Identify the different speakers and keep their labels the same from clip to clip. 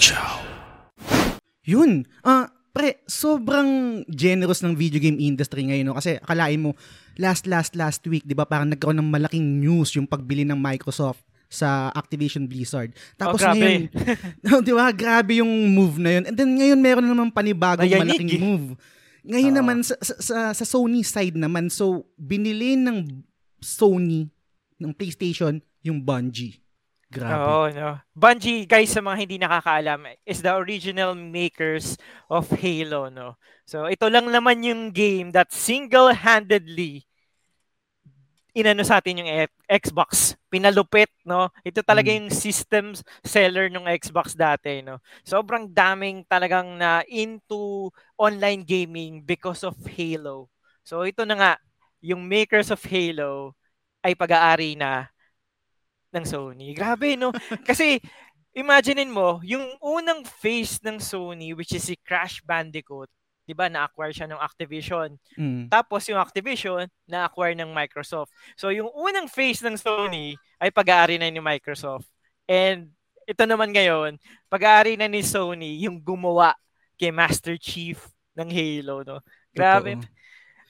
Speaker 1: Chow.
Speaker 2: Yun. Ah, pre, sobrang generous ng video game industry ngayon no kasi akalain mo last last last week, 'di ba, parang nagkaroon ng malaking news yung pagbili ng Microsoft sa Activision Blizzard. Tapos
Speaker 3: Oh, grabe.
Speaker 2: ngayon, 'di ba, grabe yung move na yun. And then ngayon meron na naman panibagong
Speaker 3: Nayanig
Speaker 2: malaking
Speaker 3: eh.
Speaker 2: move. Ngayon
Speaker 3: Oo.
Speaker 2: naman sa, sa, sa, sa Sony side naman, so binili ng Sony ng PlayStation yung Bungie. Grabe.
Speaker 3: Oo, no. Bungie, guys, sa mga hindi nakakaalam, is the original makers of Halo, no. So, ito lang naman yung game that single-handedly inano sa atin yung Xbox. Pinalupit, no. Ito talaga
Speaker 2: Mm.
Speaker 3: yung systems seller ng Xbox dati, no. Sobrang daming talagang na into online gaming because of Halo. So, ito na nga, yung makers of Halo ay pag-aari na ng Sony. Grabe, no? Kasi, imaginein mo, yung unang face ng Sony, which is si Crash Bandicoot, di ba, na-acquire siya ng Activision.
Speaker 2: Mm.
Speaker 3: Tapos yung Activision, na-acquire ng Microsoft. So, yung unang face ng Sony ay pag-aari na ni Microsoft. And ito naman ngayon, pag-aari na ni Sony yung gumawa kay Master Chief ng Halo, no? Grabe.
Speaker 2: Totoo.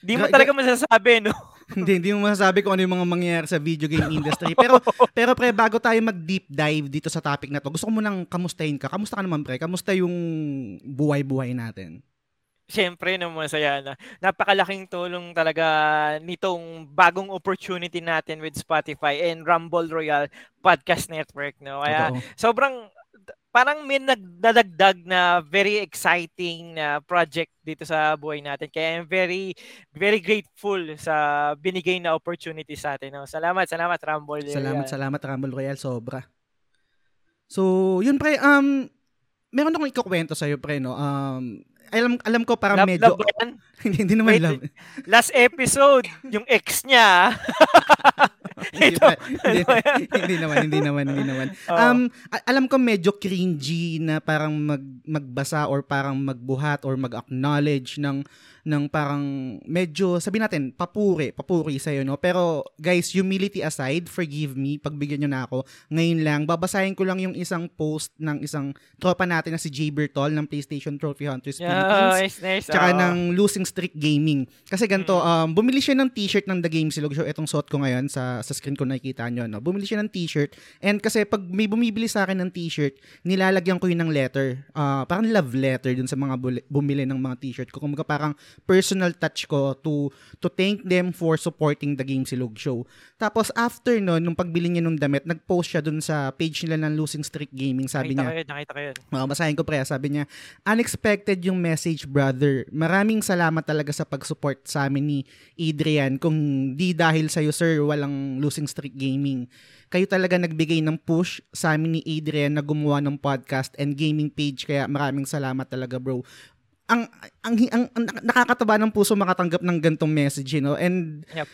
Speaker 3: Di mo talaga masasabi, no?
Speaker 2: hindi, hindi mo masasabi kung ano yung mga mangyayari sa video game industry. Pero, pero pre, bago tayo mag-deep dive dito sa topic na to, gusto ko munang kamustahin ka. Kamusta ka naman, pre? Kamusta yung buhay-buhay natin?
Speaker 3: Siyempre, no, masaya na. Napakalaking tulong talaga nitong bagong opportunity natin with Spotify and Rumble Royal Podcast Network, no? Kaya
Speaker 2: Totoo.
Speaker 3: sobrang parang may nagdadagdag na very exciting na project dito sa buhay natin. Kaya I'm very very grateful sa binigay na opportunity sa atin. No? Salamat, salamat Rumble.
Speaker 2: Salamat,
Speaker 3: Royal.
Speaker 2: salamat, Rumble Royale. Sobra. So, yun, pre. Um, meron akong ikukwento sa'yo, pre, no? Um, alam, alam ko parang
Speaker 3: Love,
Speaker 2: medyo...
Speaker 3: love
Speaker 2: hindi, hindi naman
Speaker 3: Wait,
Speaker 2: love.
Speaker 3: Last episode, yung ex niya.
Speaker 2: hindi,
Speaker 3: Ito,
Speaker 2: pa- hindi,
Speaker 3: ano yan?
Speaker 2: hindi naman, hindi naman, hindi naman. Um, alam ko medyo cringy na parang mag, magbasa or parang magbuhat or mag-acknowledge ng ng parang medyo, sabi natin, papuri, papuri sa'yo, no? Pero, guys, humility aside, forgive me, pagbigyan nyo na ako. Ngayon lang, babasahin ko lang yung isang post ng isang tropa natin na si Jay Bertol ng PlayStation Trophy Hunters Philippines.
Speaker 3: nice, nice.
Speaker 2: Tsaka
Speaker 3: oo.
Speaker 2: ng Losing Streak Gaming. Kasi ganito, um, bumili siya ng t-shirt ng The Game Silog Show. Itong suot ko ngayon sa, sa screen ko nakikita nyo. No? Bumili siya ng t-shirt. And kasi pag may bumibili sa akin ng t-shirt, nilalagyan ko yun ng letter. Ah, parang love letter dun sa mga buli- bumili ng mga t-shirt ko. Kumbaga parang personal touch ko to to thank them for supporting The Game Silog Show. Tapos after nun, nung pagbili niya ng damit, nag-post siya dun sa page nila ng Losing Streak Gaming. Sabi
Speaker 3: nakita
Speaker 2: niya,
Speaker 3: ko yun, nakita ko yun.
Speaker 2: Uh, basahin ko pre, sabi niya, unexpected yung message brother. Maraming salamat talaga sa pag-support sa amin ni Adrian. Kung di dahil sa iyo sir, walang losing streak gaming. Kayo talaga nagbigay ng push sa amin ni Adrian na gumawa ng podcast and gaming page kaya maraming salamat talaga bro. Ang ang, ang, ang nakakataba ng puso makatanggap ng gantong message, you know? And
Speaker 3: Yep.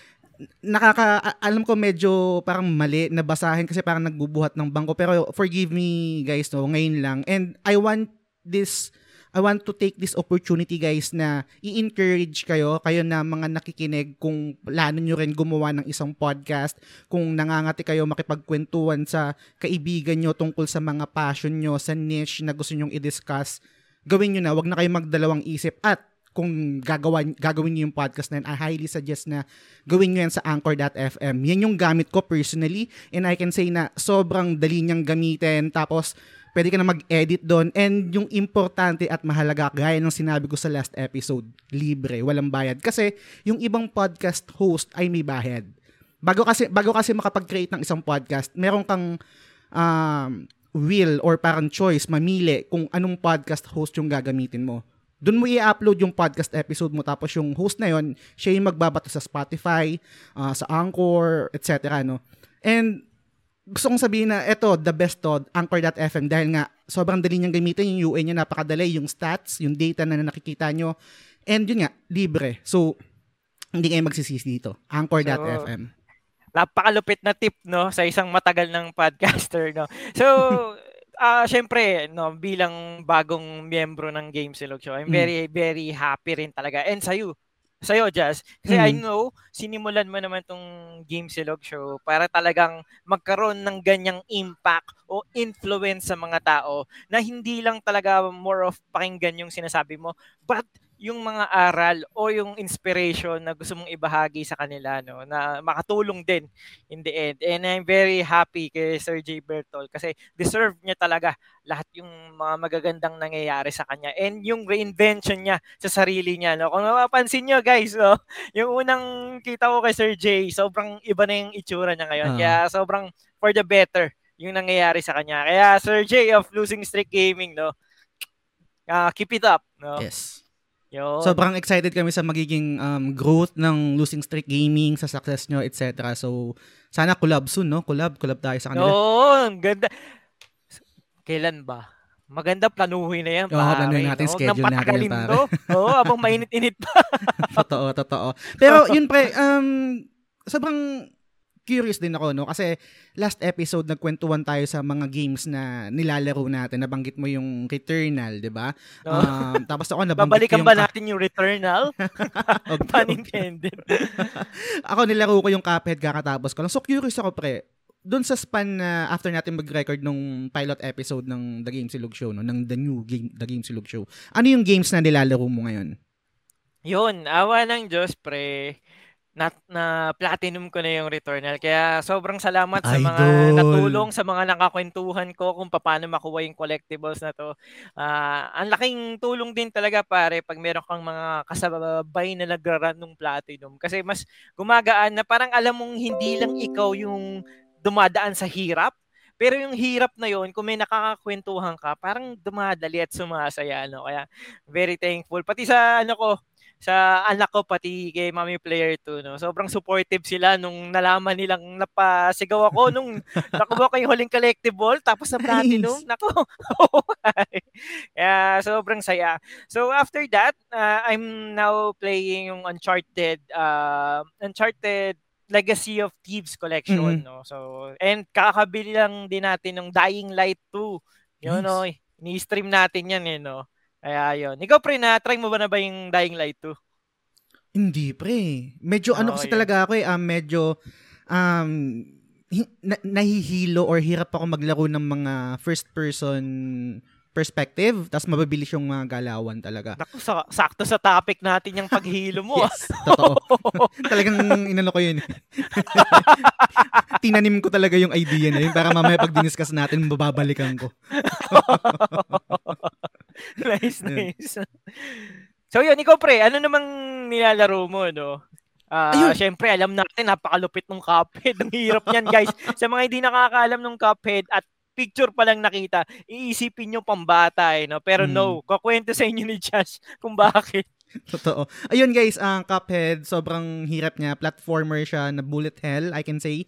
Speaker 2: Nakaka alam ko medyo parang mali na basahin kasi parang nagbubuhat ng bangko. Pero forgive me guys no ngayon lang. And I want this I want to take this opportunity guys na i-encourage kayo kayo na mga nakikinig kung plano nyo rin gumawa ng isang podcast kung nangangati kayo makipagkwentuhan sa kaibigan nyo tungkol sa mga passion nyo sa niche na gusto nyong i-discuss gawin nyo na. Wag na kayo magdalawang isip. At kung gagawa, gagawin nyo yung podcast na yun, I highly suggest na gawin nyo yan sa Anchor.fm. Yan yung gamit ko personally and I can say na sobrang dali niyang gamitin tapos pwede ka na mag-edit doon and yung importante at mahalaga gaya ng sinabi ko sa last episode, libre, walang bayad. Kasi yung ibang podcast host ay may bayad. Bago kasi bago kasi makapag-create ng isang podcast, meron kang um, will or parang choice mamili kung anong podcast host yung gagamitin mo. Doon mo i-upload yung podcast episode mo tapos yung host na yon, siya yung magbabato sa Spotify, ah, sa Anchor, etc. No? And gusto kong sabihin na eto, the best to, Anchor.fm dahil nga sobrang dali niyang gamitin, yung UI niya napakadali, yung stats, yung data na nakikita nyo, and yun nga, libre. So, hindi kayo magsisisi dito. Anchor.fm.
Speaker 3: napakalupit na tip no sa isang matagal ng podcaster no. So ah syempre no bilang bagong miyembro ng Game Silog Show, I'm
Speaker 2: Mm.
Speaker 3: very very happy rin talaga and sa you sa'yo, Jazz. Kasi mm. I
Speaker 2: Hmm.
Speaker 3: know, sinimulan mo naman tong Game Silog Show para talagang magkaroon ng ganyang impact o influence sa mga tao na hindi lang talaga more of pakinggan yung sinasabi mo, but yung mga aral o yung inspiration na gusto mong ibahagi sa kanila no na makatulong din in the end. And I'm very happy kay Sir J. Bertol kasi deserve niya talaga lahat yung mga magagandang nangyayari sa kanya and yung reinvention niya sa sarili niya no. Kung mapapansin niyo guys no yung unang kita ko kay Sir J sobrang iba na yung itsura niya ngayon.
Speaker 2: Ah.
Speaker 3: kaya sobrang for the better yung nangyayari sa kanya. Kaya Sir J of Losing Streak Gaming no ah, keep it up no.
Speaker 2: Yes.
Speaker 3: Yun.
Speaker 2: Sobrang excited kami sa magiging um, growth ng Losing Streak Gaming, sa success nyo, etc. So, sana collab soon, no? Collab, collab tayo sa kanila.
Speaker 3: Oo, ang ganda. Kailan ba? Maganda planuhin na yan,
Speaker 2: Oo,
Speaker 3: pare.
Speaker 2: planuhin natin,
Speaker 3: no?
Speaker 2: Schedule natin yan,
Speaker 3: patagalin
Speaker 2: pare.
Speaker 3: to. Oo, abang mainit-init pa.
Speaker 2: totoo, totoo. Pero yun pre, um, sobrang curious din ako, no? Kasi last episode, nagkwentuhan tayo sa mga games na nilalaro natin. Nabanggit mo yung Returnal, di ba?
Speaker 3: No?
Speaker 2: Um, tapos ako nabanggit
Speaker 3: Babalikan
Speaker 2: yung...
Speaker 3: ba natin yung Returnal? Pun intended.
Speaker 2: ako nilaro ko yung Cuphead kakatapos ko lang. So curious ako pre, doon sa span na after natin mag-record nung pilot episode ng The Game Silog Show, no? ng The New Game, The Game Silog Show, ano yung games na nilalaro mo ngayon?
Speaker 3: Yun, awa ng Diyos, pre. Na, na platinum ko na yung Returnal. Kaya sobrang salamat sa mga
Speaker 2: Idol.
Speaker 3: natulong, sa mga nakakwentuhan ko kung paano makuha yung collectibles na to. Ah, ang laking tulong din talaga pare pag meron kang mga kasabay na nagra-run ng platinum. Kasi mas gumagaan na parang alam mong hindi lang ikaw yung dumadaan sa hirap. Pero yung hirap na yon kung may nakakakwentuhan ka, parang dumadali at sumasaya. No? Kaya very thankful. Pati sa ano ko, sa anak ko pati kay Mami Player 2 no. Sobrang supportive sila nung nalaman nilang napasigaw ako nung nakuha ko yung huling collectible tapos na platinum.
Speaker 2: Nice.
Speaker 3: Nako. yeah, sobrang saya. So after that, uh, I'm now playing yung Uncharted uh, Uncharted Legacy of Thieves collection
Speaker 2: Mhm.
Speaker 3: no. So and kakabili lang din natin ng Dying Light 2. Yun
Speaker 2: Nice.
Speaker 3: no, ni-stream natin yan eh no. Kaya yun. Ikaw pre, na-try mo ba na ba yung Dying Light 2?
Speaker 2: Hindi pre. Medyo ano
Speaker 3: Oo,
Speaker 2: kasi
Speaker 3: yun.
Speaker 2: talaga ako eh, um, medyo um, hi- na- nahihilo or hirap ako maglaro ng mga first person perspective, tapos mababilis yung mga galawan talaga.
Speaker 3: Naku, sa- sakto sa topic natin yung paghilo mo. ah.
Speaker 2: Yes, totoo. Talagang inano ko yun. Tinanim ko talaga yung idea na yun para mamaya pag diniscuss natin, mababalikan ko.
Speaker 3: nice, nice. So yun, ikaw pre, ano namang nilalaro mo, no? Ah,
Speaker 2: Ayun.
Speaker 3: syempre, alam natin, napakalupit ng Cuphead. Ang hirap niyan, guys. Sa mga hindi nakakaalam ng Cuphead at picture pa lang nakita, iisipin nyo pambata eh, no? Pero
Speaker 2: Mm.
Speaker 3: no, kakwento sa inyo ni Josh kung bakit.
Speaker 2: Totoo. Ayun guys, ang Cuphead, sobrang hirap niya. Platformer siya na bullet hell, I can say.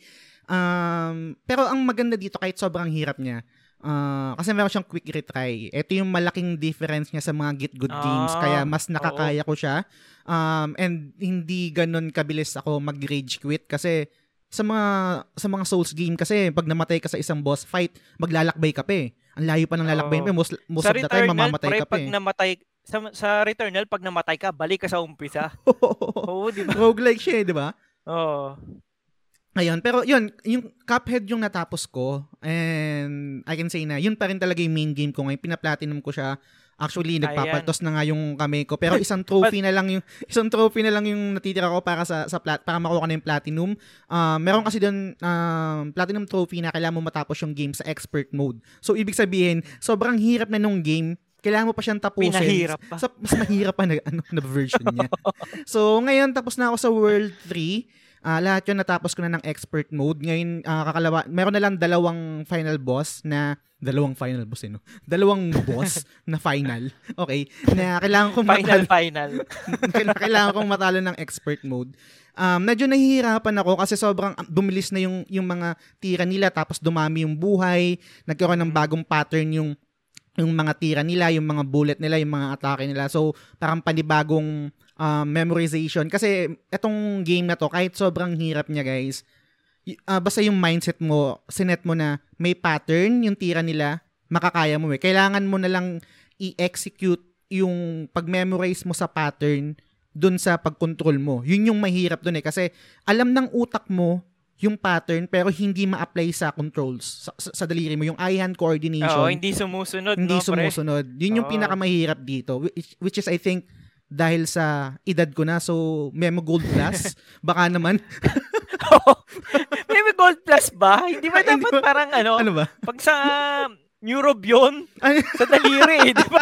Speaker 2: Um, pero ang maganda dito, kahit sobrang hirap niya, ah, kasi meron siyang quick retry. Ito yung malaking difference niya sa mga Git Good games.
Speaker 3: Ah,
Speaker 2: Kaya mas nakakaya ko siya. Um, and hindi ganun kabilis ako mag-rage quit kasi sa mga sa mga Souls game kasi pag namatay ka sa isang boss fight, maglalakbay ka pa eh. Ang layo pa ng lalakbay mo. Most, most
Speaker 3: sa
Speaker 2: of the time, mamamatay
Speaker 3: pre,
Speaker 2: ka pa
Speaker 3: pag
Speaker 2: eh.
Speaker 3: namatay, sa, sa Returnal, pag namatay ka, balik ka sa umpisa. Oo, di ba?
Speaker 2: Roguelike siya eh, di ba?
Speaker 3: Oo.
Speaker 2: Ayun, pero yun, yung Cuphead yung natapos ko and I can say na yun pa rin talaga yung main game ko ngayon. Pina-platinum ko siya. Actually, nagpapaltos na nga yung kamay ko. Pero isang trophy na lang yung isang trophy na lang yung natitira ko para sa sa plat para makuha ko na yung platinum. Ah, meron kasi doon um, platinum trophy na kailangan mo matapos yung game sa expert mode. So ibig sabihin, sobrang hirap na nung game. Kailangan mo pa siyang tapusin.
Speaker 3: Pinahirap pa.
Speaker 2: Sa, mas mahirap pa na, ano, na version niya. so, ngayon, tapos na ako sa World 3. Ah, lahat yun natapos ko na ng expert mode. Ngayon, ah, kakalawa, meron na lang dalawang final boss na dalawang final boss eh, no? Dalawang boss na final. Okay. Na kailangan kong
Speaker 3: Final,
Speaker 2: matalo,
Speaker 3: final.
Speaker 2: kailangan, kailangan kong matalo ng expert mode. Um, medyo nahihirapan ako kasi sobrang ah, bumilis na yung, yung mga tira nila tapos dumami yung buhay. Nagkaroon ng bagong pattern yung yung mga tira nila, yung mga bullet nila, yung mga atake nila. So, parang panibagong um, memorization. Kasi etong game na to, kahit sobrang hirap niya guys, ah, basta yung mindset mo, sinet mo na may pattern yung tira nila, makakaya mo eh. Kailangan mo na lang i-execute yung pag-memorize mo sa pattern dun sa pag-control mo. Yun yung mahirap dun eh. Kasi alam ng utak mo yung pattern pero hindi ma-apply sa controls sa, sa, sa daliri mo yung eye hand coordination
Speaker 3: Oo, hindi sumusunod
Speaker 2: hindi
Speaker 3: no, pre?
Speaker 2: sumusunod yun yung
Speaker 3: Oo.
Speaker 2: pinakamahirap dito which, which is I think dahil sa edad ko na so Memo Gold Plus baka naman
Speaker 3: May may gold plus ba? Hindi ba dapat
Speaker 2: ba-
Speaker 3: parang ano,
Speaker 2: ano ba
Speaker 3: pag sa Neurobion,
Speaker 2: Ay,
Speaker 3: sa daliri, eh, di ba?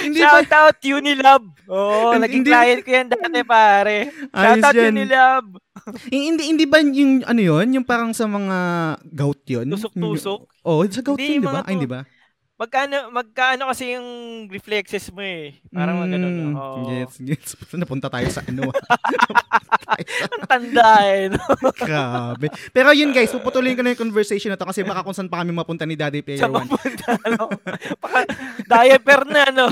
Speaker 2: hindi ba
Speaker 3: Shout out Unilab. Oo,
Speaker 2: Hindi-
Speaker 3: naging
Speaker 2: hindi-
Speaker 3: client ko yan dati, pare. Shout out
Speaker 2: yan.
Speaker 3: Unilab.
Speaker 2: hindi hindi ba yung ano yun yung parang sa mga gout yun
Speaker 3: Tusok-tusok.
Speaker 2: oh sa gout
Speaker 3: Hindi,
Speaker 2: yun di ba ay hindi ba
Speaker 3: Magkano, magkano kasi yung reflexes mo eh. Parang mga ganun.
Speaker 2: Mm,
Speaker 3: Oo.
Speaker 2: Yes, yes. Napunta tayo sa ano.
Speaker 3: Ang tanda eh. no?
Speaker 2: Grabe. Pero yun guys, puputuloy ko na yung conversation na to kasi baka kung saan pa kami mapunta ni Daddy Player
Speaker 3: Sa
Speaker 2: One.
Speaker 3: papunta, ano. Baka, diaper na, no?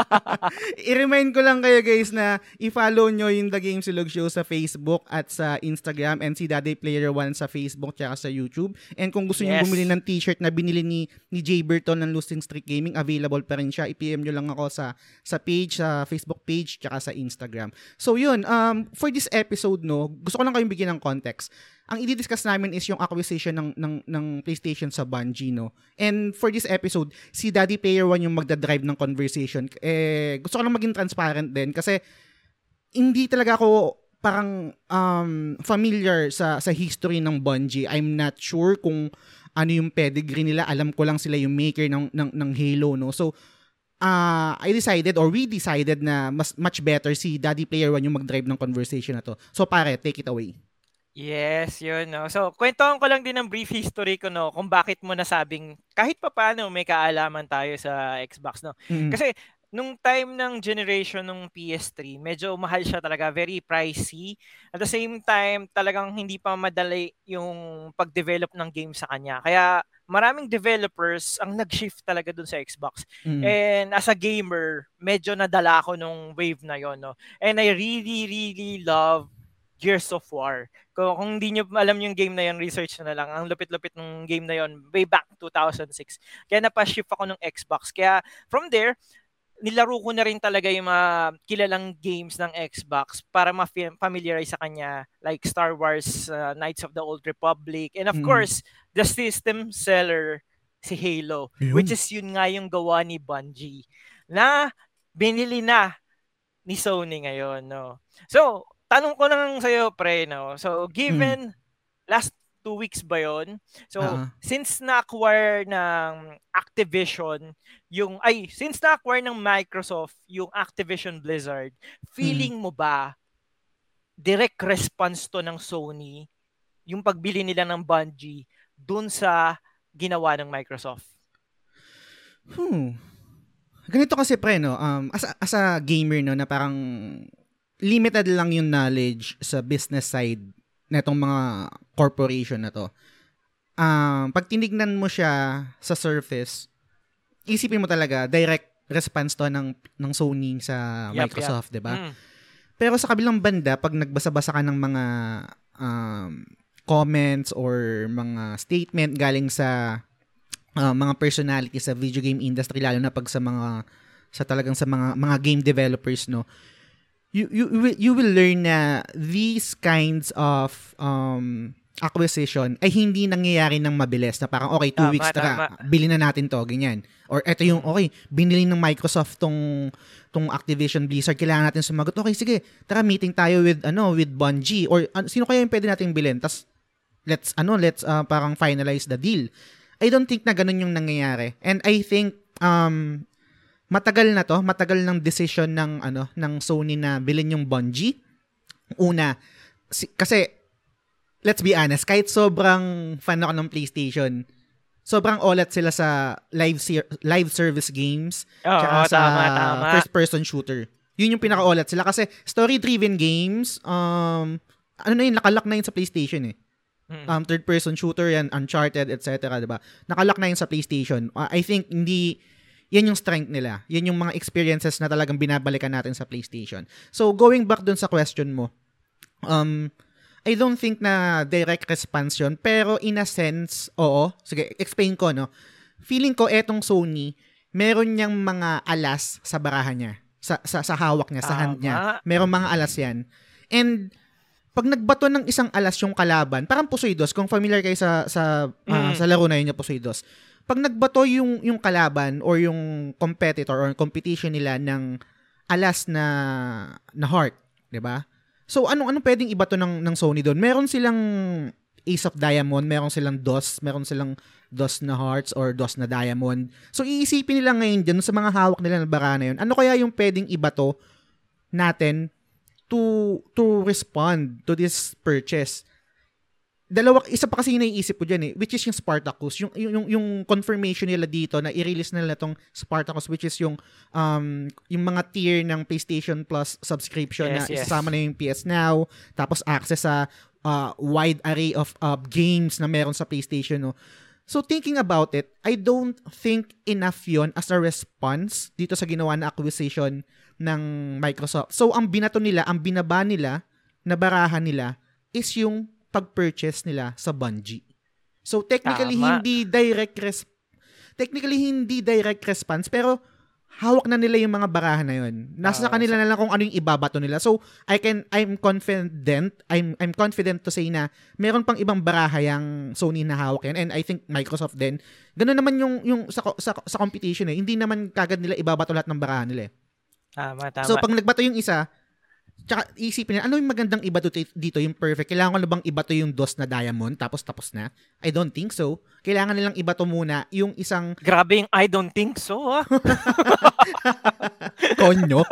Speaker 2: I-remind ko lang kayo guys na i-follow nyo yung The Game Silog Show sa Facebook at sa Instagram and si Daddy Player One sa Facebook tsaka sa YouTube. And kung gusto nyo
Speaker 3: Yes.
Speaker 2: bumili ng t-shirt na binili ni, ni Jay Burton ng Losing Streak Gaming, available pa rin siya. I-PM nyo lang ako sa sa page, sa Facebook page tsaka sa Instagram. So yun, um, for this episode no, gusto ko lang kayong bigyan ng context. Ang i-discuss namin is yung acquisition ng, ng, ng PlayStation sa Bungie, no? And for this episode, si Daddy Player One yung magdadrive ng conversation. Eh, gusto ko lang maging transparent din kasi hindi talaga ako parang um, familiar sa sa history ng Bungie. I'm not sure kung ano yung pedigree nila. Alam ko lang sila yung maker ng ng, ng Halo, no? So, uh, I decided or we decided na mas much better si Daddy Player One yung mag-drive ng conversation na to. So, pare, take it away.
Speaker 3: Yes, yun, no. So, kwentuhan ko lang din ng brief history ko, no, kung bakit mo nasabing kahit pa paano may kaalaman tayo sa Xbox, no.
Speaker 2: Mm.
Speaker 3: Kasi, nung time ng generation ng PS3, medyo mahal siya talaga, very pricey. At the same time, talagang hindi pa madali yung pag-develop ng game sa kanya. Kaya, maraming developers ang nag-shift talaga dun sa Xbox.
Speaker 2: Mm.
Speaker 3: And as a gamer, medyo nadala ako nung wave na yon, no. And I really, really love Gears of War. Kung, kung hindi nyo alam yung game na yon, research na lang. Ang lupit-lupit ng game na yon, way back 2006. Kaya napashift ako ng Xbox. Kaya from there, nilaro ko na rin talaga yung mga kilalang games ng Xbox para ma-familiarize sa kanya like Star Wars, uh, Knights of the Old Republic, and of
Speaker 2: Mm.
Speaker 3: course, the system seller si Halo,
Speaker 2: Yun.
Speaker 3: which is yun nga yung gawa ni Bungie na binili na ni Sony ngayon, no. So, tanong ko lang sa iyo, pre, no. So, given last two weeks ba yon? So,
Speaker 2: Ah.
Speaker 3: since na-acquire ng Activision yung ay since na-acquire ng Microsoft yung Activision Blizzard, feeling mo ba direct response to ng Sony yung pagbili nila ng Bungie dun sa ginawa ng Microsoft?
Speaker 2: Hmm. Ganito kasi pre no, um as a, as a gamer no na parang limited lang yung knowledge sa business side netong mga corporation na to. Um pag tinignan mo siya sa surface, isipin mo talaga direct response to ng ng Sony sa
Speaker 3: Yup,
Speaker 2: Microsoft, 'di ba?
Speaker 3: Mm.
Speaker 2: Pero sa kabilang banda, pag nagbasa-basa ka ng mga um, comments or mga statement galing sa uh, mga personality sa video game industry lalo na pag sa mga sa talagang sa mga mga game developers no you you you will, you will learn na these kinds of um acquisition ay hindi nangyayari ng mabilis na parang okay two
Speaker 3: Tama,
Speaker 2: weeks tara
Speaker 3: tama.
Speaker 2: bilhin na natin to ganyan. Or eto yung okay binili ng Microsoft tong tong Activision Blizzard kailangan natin sumagot. Okay sige tara meeting tayo with ano with Bungie. Or ano, sino kaya yung pwede nating bilhin? Tas let's ano let's uh, parang finalize the deal. I don't think na ganun yung nangyayari. And I think um matagal na to matagal ng decision ng ano ng Sony na bilhin yung Bungie una si, kasi let's be honest kahit sobrang fan ako ng PlayStation sobrang olat sila sa live ser- live service games
Speaker 3: Oo,
Speaker 2: tsaka sa
Speaker 3: tama, tama.
Speaker 2: first person shooter. Yun yung pinaka-olat sila kasi story-driven games, um, ano na yun, nakalak na yun sa PlayStation eh.
Speaker 3: Mm.
Speaker 2: Um, third person shooter yan, Uncharted, etc. Diba? Nakalak na yun sa PlayStation. Uh, I think hindi, yan yung strength nila. Yan yung mga experiences na talagang binabalikan natin sa PlayStation. So, going back dun sa question mo, um, I don't think na direct response yun, pero in a sense, oo. Sige, explain ko, no? Feeling ko etong Sony, meron niyang mga alas sa barahan niya. Sa, sa, sa hawak niya, sa hand niya. Meron mga alas yan. And pag nagbato ng isang alas yung kalaban, parang Poseidon, kung familiar kayo sa sa uh, mm. sa laro na yun yung Poseidon, pag nagbato yung yung kalaban or yung competitor or competition nila ng alas na na heart, 'di ba? So anong anong pwedeng ibato ng ng Sony doon? Meron silang Ace of Diamond, meron silang DOS, meron silang DOS na hearts or DOS na diamond. So iisipin nila ngayon dyan sa mga hawak nila na bara na yun. Ano kaya yung pwedeng ibato natin to to respond to this purchase. Dalawa isa pa kasi yung naiisip ko diyan eh, which is yung Spartacus, yung yung yung confirmation nila dito na i-release nila tong Spartacus which is yung um yung mga tier ng PlayStation Plus subscription yes, na yes. isasama na yung PS Now, tapos access sa uh, wide array of uh, games na meron sa PlayStation no. So thinking about it, I don't think enough yon as a response dito sa ginawa na acquisition ng Microsoft. So ang binato nila, ang binaba nila, na barahan nila is yung pag-purchase nila sa Bungie. So technically Tama. hindi direct res- technically hindi direct response pero hawak na nila yung mga barahan na yun. Nasa uh, kanila na lang kung ano yung ibabato nila. So, I can, I'm confident, I'm, I'm confident to say na meron pang ibang baraha yung Sony na hawak yan. And I think Microsoft din. Ganun naman yung, yung sa, sa, sa competition eh. Hindi naman kagad nila ibabato lahat ng barahan nila eh.
Speaker 3: Tama, tama.
Speaker 2: So, pag nagbato yung isa, tsaka isipin nila, ano yung magandang ibato dito, yung perfect? Kailangan ko na bang ibato yung DOS na diamond, tapos tapos na? I don't think so. Kailangan nilang ibato muna yung isang...
Speaker 3: Grabe yung I don't think so, ah.
Speaker 2: Konyo.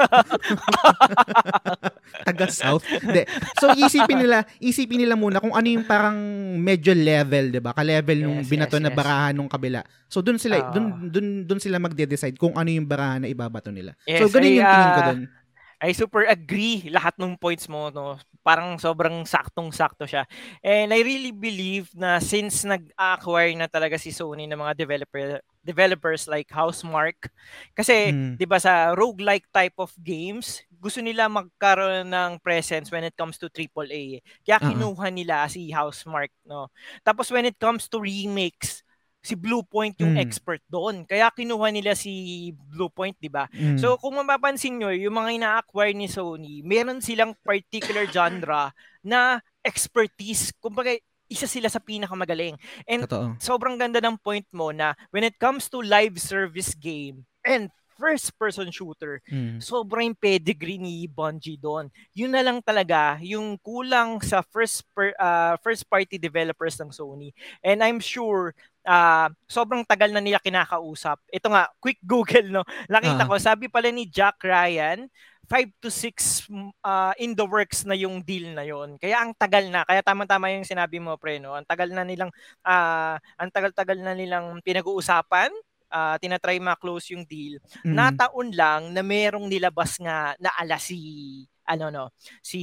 Speaker 2: Taga South. De. So, isipin nila, isipin nila muna kung ano yung parang medyo level, 'di ba? Ka-level yes, binato yes, na barahan yes. ng kabila. So, doon sila, uh, doon doon doon sila magde-decide kung ano yung barahan na ibabato nila. Yes, so, ganun yung tingin ko doon.
Speaker 3: I super agree lahat ng points mo no. Parang sobrang saktong-sakto siya. And I really believe na since nag-acquire na talaga si Sony ng mga developer developers like Housemark kasi mm. 'di ba sa roguelike type of games, gusto nila magkaroon ng presence when it comes to AAA. Kaya kinuha uh-huh. nila si Housemark no. Tapos when it comes to remakes, si Bluepoint yung mm. expert doon. Kaya kinuha nila si Bluepoint, 'di ba? Mm. So kung mapapansin niyo, yung mga ina-acquire ni Sony, meron silang particular genre na expertise. Kumbaga isa sila sa pinakamagaling. And Totoo. sobrang ganda ng point mo na when it comes to live service game and first person shooter, mm. sobrang pedigree ni Bungie doon. Yun na lang talaga yung kulang sa first per, uh, first party developers ng Sony. And I'm sure uh, sobrang tagal na nila kinakausap. Ito nga, quick Google, no? Nakita uh-huh. ko, sabi pala ni Jack Ryan, 5 to 6 uh, in the works na yung deal na yon. Kaya ang tagal na, kaya tama-tama yung sinabi mo pre no. Ang tagal na nilang uh, ang tagal-tagal na nilang pinag-uusapan, uh, tinatry ma-close yung deal. Mm. Nataon lang na merong nilabas nga na ala si ano no, si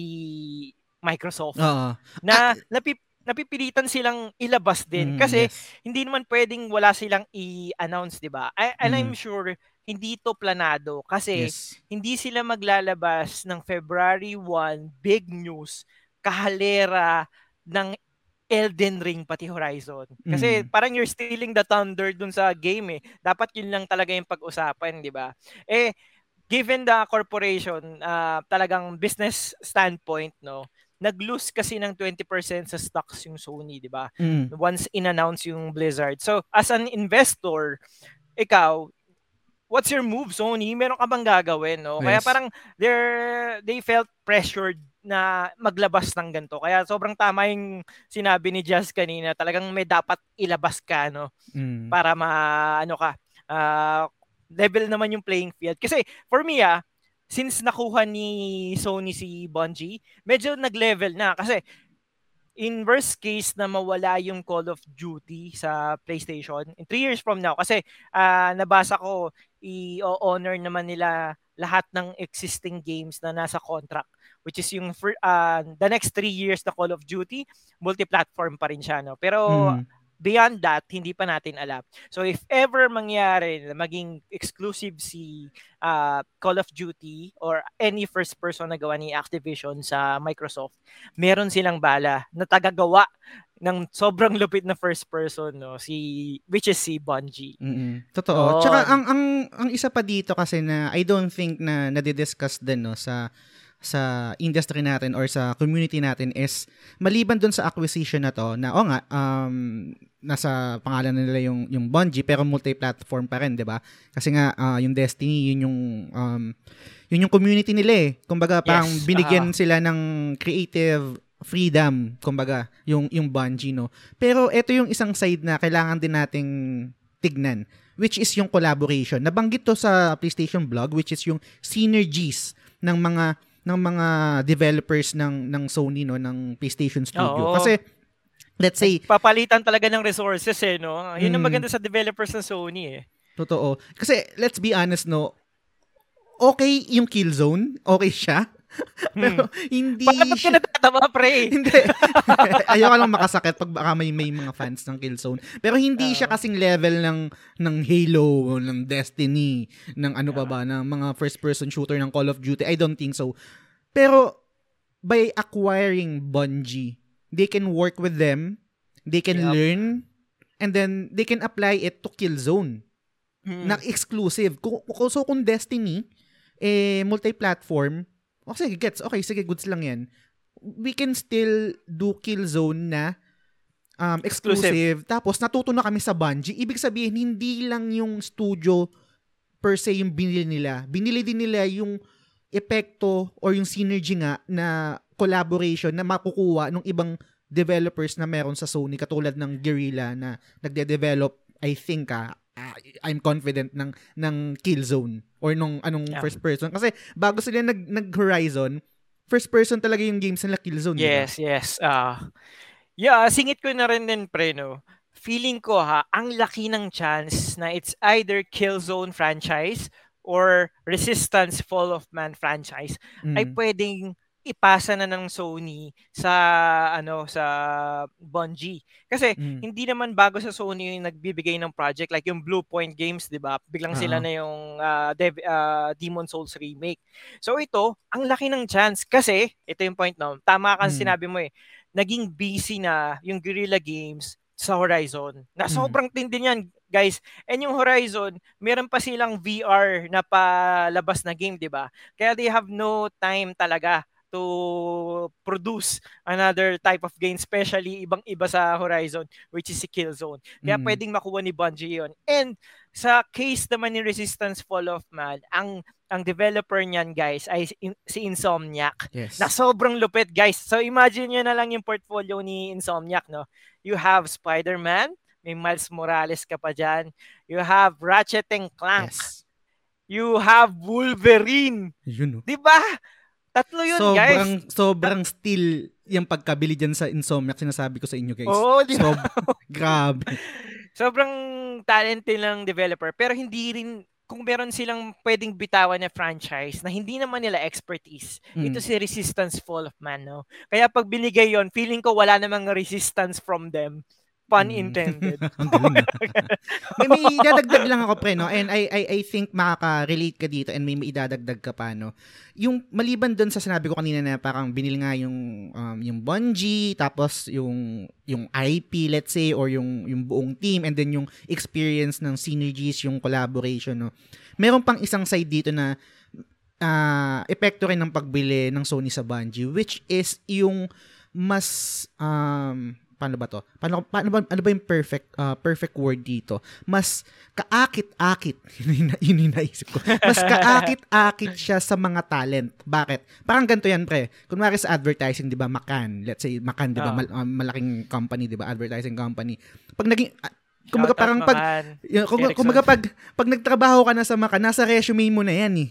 Speaker 3: Microsoft. Uh, na napip napipilitan silang ilabas din mm, kasi yes. hindi naman pwedeng wala silang i-announce, 'di ba? And mm. I'm sure hindi to planado kasi yes. hindi sila maglalabas ng February 1 big news kahalera ng Elden Ring pati Horizon. Kasi mm. parang you're stealing the thunder dun sa game eh. Dapat yun lang talaga yung pag-usapan, 'di ba? Eh given the corporation uh, talagang business standpoint no nag-lose kasi ng 20% sa stocks yung Sony, di ba? Mm. Once in-announce yung Blizzard. So, as an investor, ikaw, what's your move, Sony? Meron ka bang gagawin, no? Yes. Kaya parang they felt pressured na maglabas ng ganito. Kaya sobrang tama yung sinabi ni Jazz kanina. Talagang may dapat ilabas ka, no? Mm. Para ma, ano ka, uh, level naman yung playing field. Kasi for me, ah, since nakuha ni Sony si Bungie, medyo nag-level na. Kasi in worst case na mawala yung Call of Duty sa PlayStation in 3 years from now kasi uh, nabasa ko i-honor naman nila lahat ng existing games na nasa contract which is yung for, uh, the next 3 years na Call of Duty multi-platform pa rin siya no? Pero mm Beyond that, hindi pa natin alam. So if ever mangyari na maging exclusive si uh, Call of Duty or any first person na gawa ni Activision sa Microsoft, meron silang bala na tagagawa ng sobrang lupit na first person no si which is si Bungie.
Speaker 2: Mm-mm. Totoo. Oh. Tsaka ang ang ang isa pa dito kasi na I don't think na nadi-discuss din no sa sa industry natin or sa community natin is maliban doon sa acquisition na to na o nga um nasa pangalan nila yung yung Bungie pero multi-platform pa rin, 'di ba? Kasi nga uh, yung Destiny yun yung um yun yung community nila eh. Kumbaga parang yes, binigyan uh, sila ng creative freedom, kumbaga, yung yung Bungie no. Pero ito yung isang side na kailangan din nating tignan which is yung collaboration. Nabanggit to sa PlayStation blog which is yung synergies ng mga ng mga developers ng ng Sony no ng PlayStation Studio. Oo. Kasi let's say
Speaker 3: papalitan talaga ng resources eh no. Yun mm, ang maganda sa developers ng Sony eh.
Speaker 2: Totoo. Kasi let's be honest no. Okay yung Killzone, okay siya. Pero hmm. hindi
Speaker 3: Bakit siya... natatawa, pre?
Speaker 2: hindi. Ayoko lang makasakit pag baka may, may mga fans ng Killzone. Pero hindi uh, siya kasing level ng ng Halo, ng Destiny, ng ano pa ba, ng mga first-person shooter ng Call of Duty. I don't think so. Pero by acquiring Bungie, they can work with them, they can yep. learn, and then they can apply it to Killzone. Hmm. Na exclusive. So kung Destiny, eh, multi-platform, Oh, sige, gets. Okay, sige, goods lang yan. We can still do Killzone na um, exclusive. exclusive. Tapos, natuto na kami sa Bungie. Ibig sabihin, hindi lang yung studio per se yung binili nila. Binili din nila yung epekto or yung synergy nga na collaboration na makukuha ng ibang developers na meron sa Sony katulad ng Guerrilla na nagde-develop I think ah, uh, I'm confident ng ng Killzone or nung anong yeah. first person kasi bago sila nag nag Horizon first person talaga yung games nila Killzone
Speaker 3: yes
Speaker 2: diba?
Speaker 3: yes ah uh, yeah singit ko na rin din pre no feeling ko ha ang laki ng chance na it's either Killzone franchise or Resistance Fall of Man franchise mm. ay pwedeng ipasa na ng Sony sa ano sa Bungie. Kasi mm. hindi naman bago sa Sony yung nagbibigay ng project like yung Blue Point Games, 'di ba? Biglang uh-huh. sila na yung uh, Dev- uh, Demon Souls remake. So ito, ang laki ng chance kasi ito yung point no. Tama ka mm. sinabi mo eh. Naging busy na yung Guerrilla Games sa Horizon. Na mm. sobrang mm. tindi niyan, guys. And yung Horizon, meron pa silang VR na palabas na game, 'di ba? Kaya they have no time talaga to produce another type of game, especially ibang-iba sa Horizon, which is si Killzone. Kaya mm. pwedeng makuha ni Bungie yon. And sa case naman ni Resistance Fall of Man, ang ang developer niyan guys ay si Insomniac.
Speaker 2: Yes.
Speaker 3: Na sobrang lupit guys. So imagine niyo na lang yung portfolio ni Insomniac, no? You have Spider-Man, may Miles Morales ka pa dyan. You have Ratchet and Clank. Yes. You have Wolverine.
Speaker 2: Yun, no?
Speaker 3: 'Di ba? Tatlo yun,
Speaker 2: sobrang,
Speaker 3: guys.
Speaker 2: Sobrang still yung pagkabili dyan sa Insomniac, sinasabi ko sa inyo, guys.
Speaker 3: Oo, di ba? So,
Speaker 2: grabe.
Speaker 3: Sobrang talented ng developer, pero hindi rin, kung meron silang pwedeng bitawan na franchise na hindi naman nila expertise, mm. ito si Resistance Fall of Man, no? Kaya pag binigay yon feeling ko wala namang resistance from them Pun mm. intended.
Speaker 2: may, may idadagdag lang ako pre no and I I I think makaka-relate ka dito and may idadagdag ka pa no. Yung maliban doon sa sinabi ko kanina na parang binili nga yung um, yung Bungie tapos yung yung IP let's say or yung yung buong team and then yung experience ng synergies, yung collaboration no. Meron pang isang side dito na uh, epekto rin ng pagbili ng Sony sa Bungie which is yung mas um, paano ba to? Paano, paano ba, ano ba yung perfect, uh, perfect word dito? Mas kaakit-akit, yun, yun yung naisip ko. Mas kaakit-akit siya sa mga talent. Bakit? Parang ganito yan, pre. Kunwari sa advertising, di ba, Makan. Let's say, Makan, di ba, oh. mal, uh, malaking company, di ba, advertising company. Pag naging, uh, Kumbaga parang pag yun, kung, kumbaga pag pag nagtrabaho ka na sa Makan, nasa resume mo na yan eh.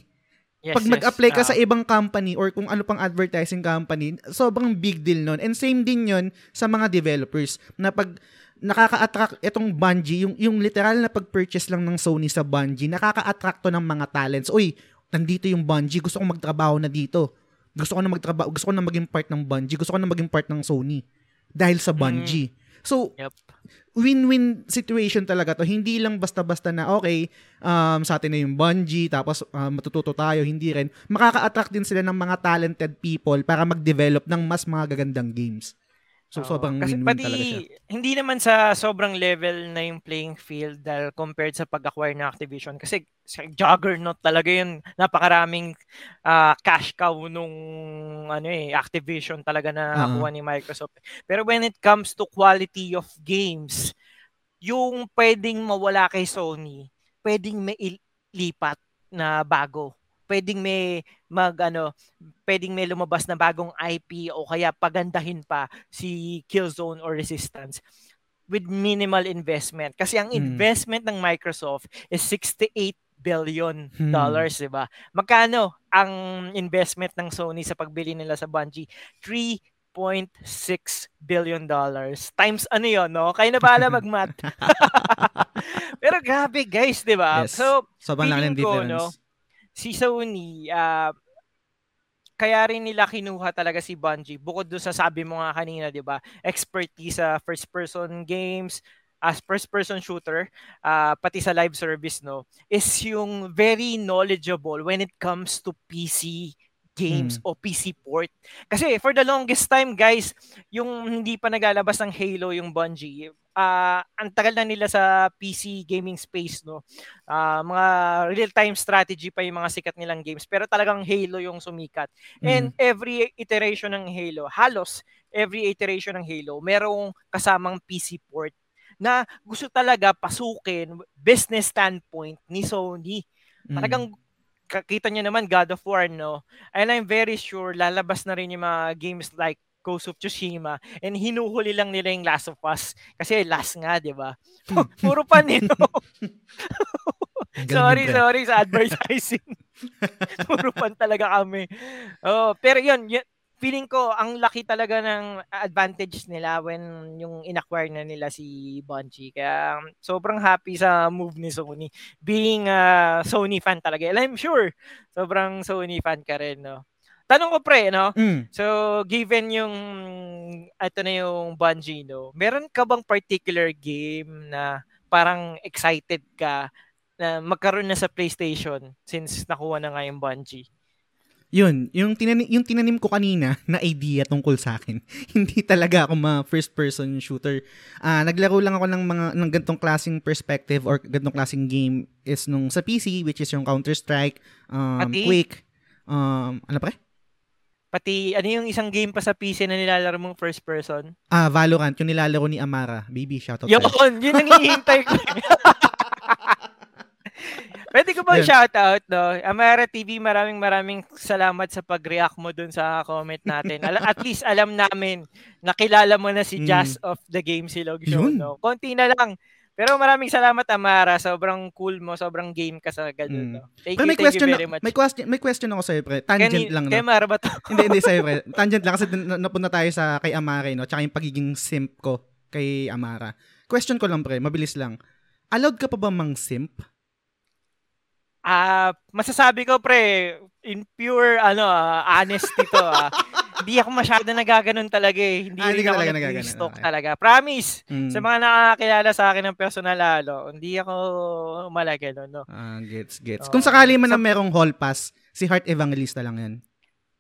Speaker 2: Yes, Pag mag-apply ka uh, sa ibang company or kung ano pang advertising company, sobrang big deal nun. And same din yon sa mga developers na pag nakaka-attract itong Bungie, yung, yung literal na pag-purchase lang ng Sony sa Bungie, nakaka-attract to ng mga talents. Uy, nandito yung Bungie, gusto ko magtrabaho na dito. Gusto ko na magtrabaho, gusto ko na maging part ng Bungie, gusto ko na maging part ng Sony dahil sa Bungie. Mm. So,
Speaker 3: yep.
Speaker 2: win-win situation talaga to. Hindi lang basta-basta na, okay, um, sa atin na yung Bungie, tapos uh, matututo tayo, hindi rin. Makaka-attract din sila ng mga talented people para mag-develop ng mas mga gagandang games. So oh, sobrang
Speaker 3: kasi
Speaker 2: win-win
Speaker 3: pati,
Speaker 2: talaga siya.
Speaker 3: Hindi naman sa sobrang level na yung playing field dahil compared sa pag-acquire ng Activision kasi sa juggernaut talaga yun. Napakaraming uh, cash cow nung ano eh, Activision talaga na uh-huh. nakuha ni Microsoft. Pero when it comes to quality of games, yung pwedeng mawala kay Sony, pwedeng may lipat na bago pwedeng may mag ano, pwedeng may lumabas na bagong IP o kaya pagandahin pa si Killzone or Resistance with minimal investment. Kasi ang hmm. investment ng Microsoft is 68 billion hmm. dollars, hmm. 'di ba? Magkano ang investment ng Sony sa pagbili nila sa Bungie? 3.6 billion dollars. Times ano 'yon, no? Kayo na bahala mag-math. Pero grabe, guys, 'di ba?
Speaker 2: Yes. So, sobrang laki ng difference. no,
Speaker 3: si Sony, uh, kaya rin nila kinuha talaga si Bungie bukod do sa sabi mo nga kanina, 'di ba? Expertise sa first person games, as first person shooter, uh, pati sa live service no, is yung very knowledgeable when it comes to PC games hmm. o PC port. Kasi for the longest time guys, yung hindi pa naglalabas ng Halo yung Bungie, uh, ang tagal na nila sa PC gaming space no. Uh, mga real-time strategy pa yung mga sikat nilang games pero talagang Halo yung sumikat. Mm. And every iteration ng Halo, halos every iteration ng Halo, merong kasamang PC port na gusto talaga pasukin business standpoint ni Sony. Mm. Talagang kita niyo naman God of War no. And I'm very sure lalabas na rin yung mga games like Ghost of Tsushima and hinuhuli lang nila yung Last of Us kasi last nga, 'di ba? Puro pa nino. sorry, sorry sa advertising. Puro pan talaga kami. Oh, pero 'yun, yun, feeling ko ang laki talaga ng advantage nila when yung inacquire na nila si Bungie. Kaya sobrang happy sa move ni Sony. Being a Sony fan talaga. And I'm sure sobrang Sony fan ka rin, no? Tanong ko pre, no? Mm. So, given yung, ito na yung Bungie, no? Meron ka bang particular game na parang excited ka na magkaroon na sa PlayStation since nakuha na nga yung Bungie?
Speaker 2: Yun, yung tinanim, yung tinanim ko kanina na idea tungkol sa akin. Hindi talaga ako ma first person shooter. Uh, naglaro lang ako ng mga ng ganitong klaseng perspective or ganitong klaseng game is nung sa PC which is yung Counter Strike, um, Quake, um, ano pa?
Speaker 3: Pati, ano yung isang game pa sa PC na nilalaro mong first person?
Speaker 2: Ah, Valorant, yung nilalaro ni Amara. Baby, shoutout
Speaker 3: Yun, yun ang hihintay ko. Pwede ko ba shoutout, no? Amara TV, maraming maraming salamat sa pag-react mo dun sa comment natin. At least alam namin, nakilala mo na si Jazz mm. of the Game Silog Show, Yun. no? Konti na lang. Pero maraming salamat Amara, sobrang cool mo, sobrang game ka sa ganun. Mm. No?
Speaker 2: Thank Pero you, may thank question, you very much. May question, may question ako sa iyo, pre. Tangent Kani, lang.
Speaker 3: No? Kay Amara ba to?
Speaker 2: hindi, hindi sa iyo, pre. Tangent lang kasi napunta tayo sa kay Amara, no? Tsaka yung pagiging simp ko kay Amara. Question ko lang, pre. Mabilis lang. Allowed ka pa ba mang simp?
Speaker 3: Ah, uh, masasabi ko pre, in pure ano, uh, honesty to ah. hindi ako masyado nagaganon talaga eh. Hindi, ah, hindi ako talaga stock okay. talaga. Promise. Mm. Sa mga nakakilala sa akin ng personal lalo, hindi ako malagano, no.
Speaker 2: Ah, gets, gets. Oh. Kung sakali man so, na merong hall pass, si Heart Evangelista lang 'yan.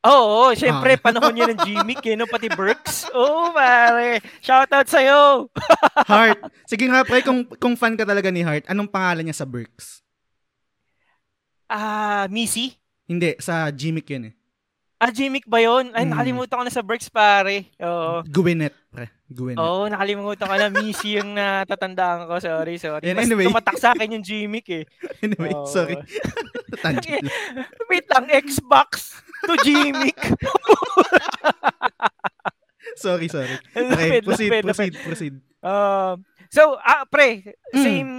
Speaker 3: Oo, oh, syempre, ah. panahon niya ng Jimmy, kino pati Burks. Oo, oh, pare. Shoutout sa'yo.
Speaker 2: Heart. Sige nga, pre, kung, kung fan ka talaga ni Heart, anong pangalan niya sa Burks?
Speaker 3: Ah, uh, Missy?
Speaker 2: Hindi, sa Gmic yun eh.
Speaker 3: Ah, Gmic ba yun? Ay, mm. nakalimutan ko na sa Berks, pare. Oo.
Speaker 2: Gwyneth, pre. Gwyneth.
Speaker 3: Oo, nakalimutan ko na. Missy yung natatandaan ko. Sorry, sorry. Anyway. Mas tumatak sa akin yung Gmic eh.
Speaker 2: Anyway, oh. sorry.
Speaker 3: Wait lang, Xbox to Gmic.
Speaker 2: sorry, sorry. Okay, proceed, proceed, proceed.
Speaker 3: Uh, so, ah, pre, mm. same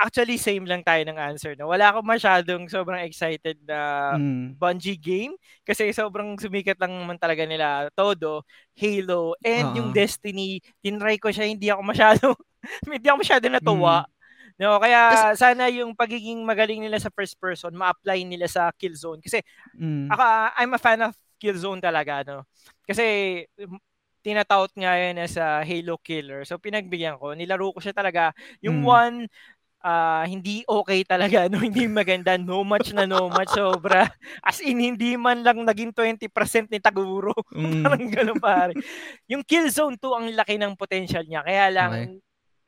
Speaker 3: actually same lang tayo ng answer no. Wala akong masyadong sobrang excited na mm. Bungie game kasi sobrang sumikat lang naman talaga nila todo Halo and uh-huh. yung Destiny tinry ko siya hindi ako masyado hindi ako masyado natuwa. Mm. No, kaya kasi, sana yung pagiging magaling nila sa first person ma-apply nila sa Killzone kasi mm. ako I'm a fan of Killzone talaga no. Kasi tinatawt nga yan as a Halo killer. So pinagbigyan ko, nilaro ko siya talaga. Yung mm. one uh, hindi okay talaga, no? hindi maganda, no match na no match, sobra. As in, hindi man lang naging 20% ni Taguro. Mm. Parang gano'n pare. Yung Killzone 2, ang laki ng potential niya. Kaya lang, okay.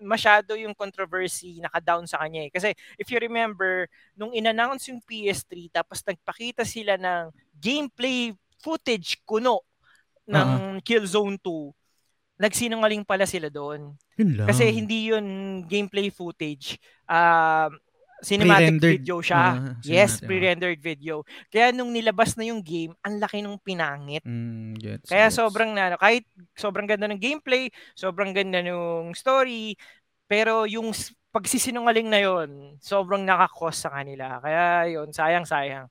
Speaker 3: masyado yung controversy naka-down sa kanya eh. Kasi if you remember, nung in-announce yung PS3, tapos nagpakita sila ng gameplay footage kuno ng uh-huh. Killzone 2, nagsinungaling pala sila doon. Kasi hindi yun gameplay footage. Uh, cinematic video siya. Uh, yes, pre-rendered video. Kaya nung nilabas na yung game, ang laki nung pinangit.
Speaker 2: Mm, gets,
Speaker 3: Kaya
Speaker 2: gets.
Speaker 3: sobrang na kahit sobrang ganda ng gameplay, sobrang ganda ng story, pero yung pagsisinungaling na yon, sobrang nakakos sa kanila. Kaya yun, sayang-sayang.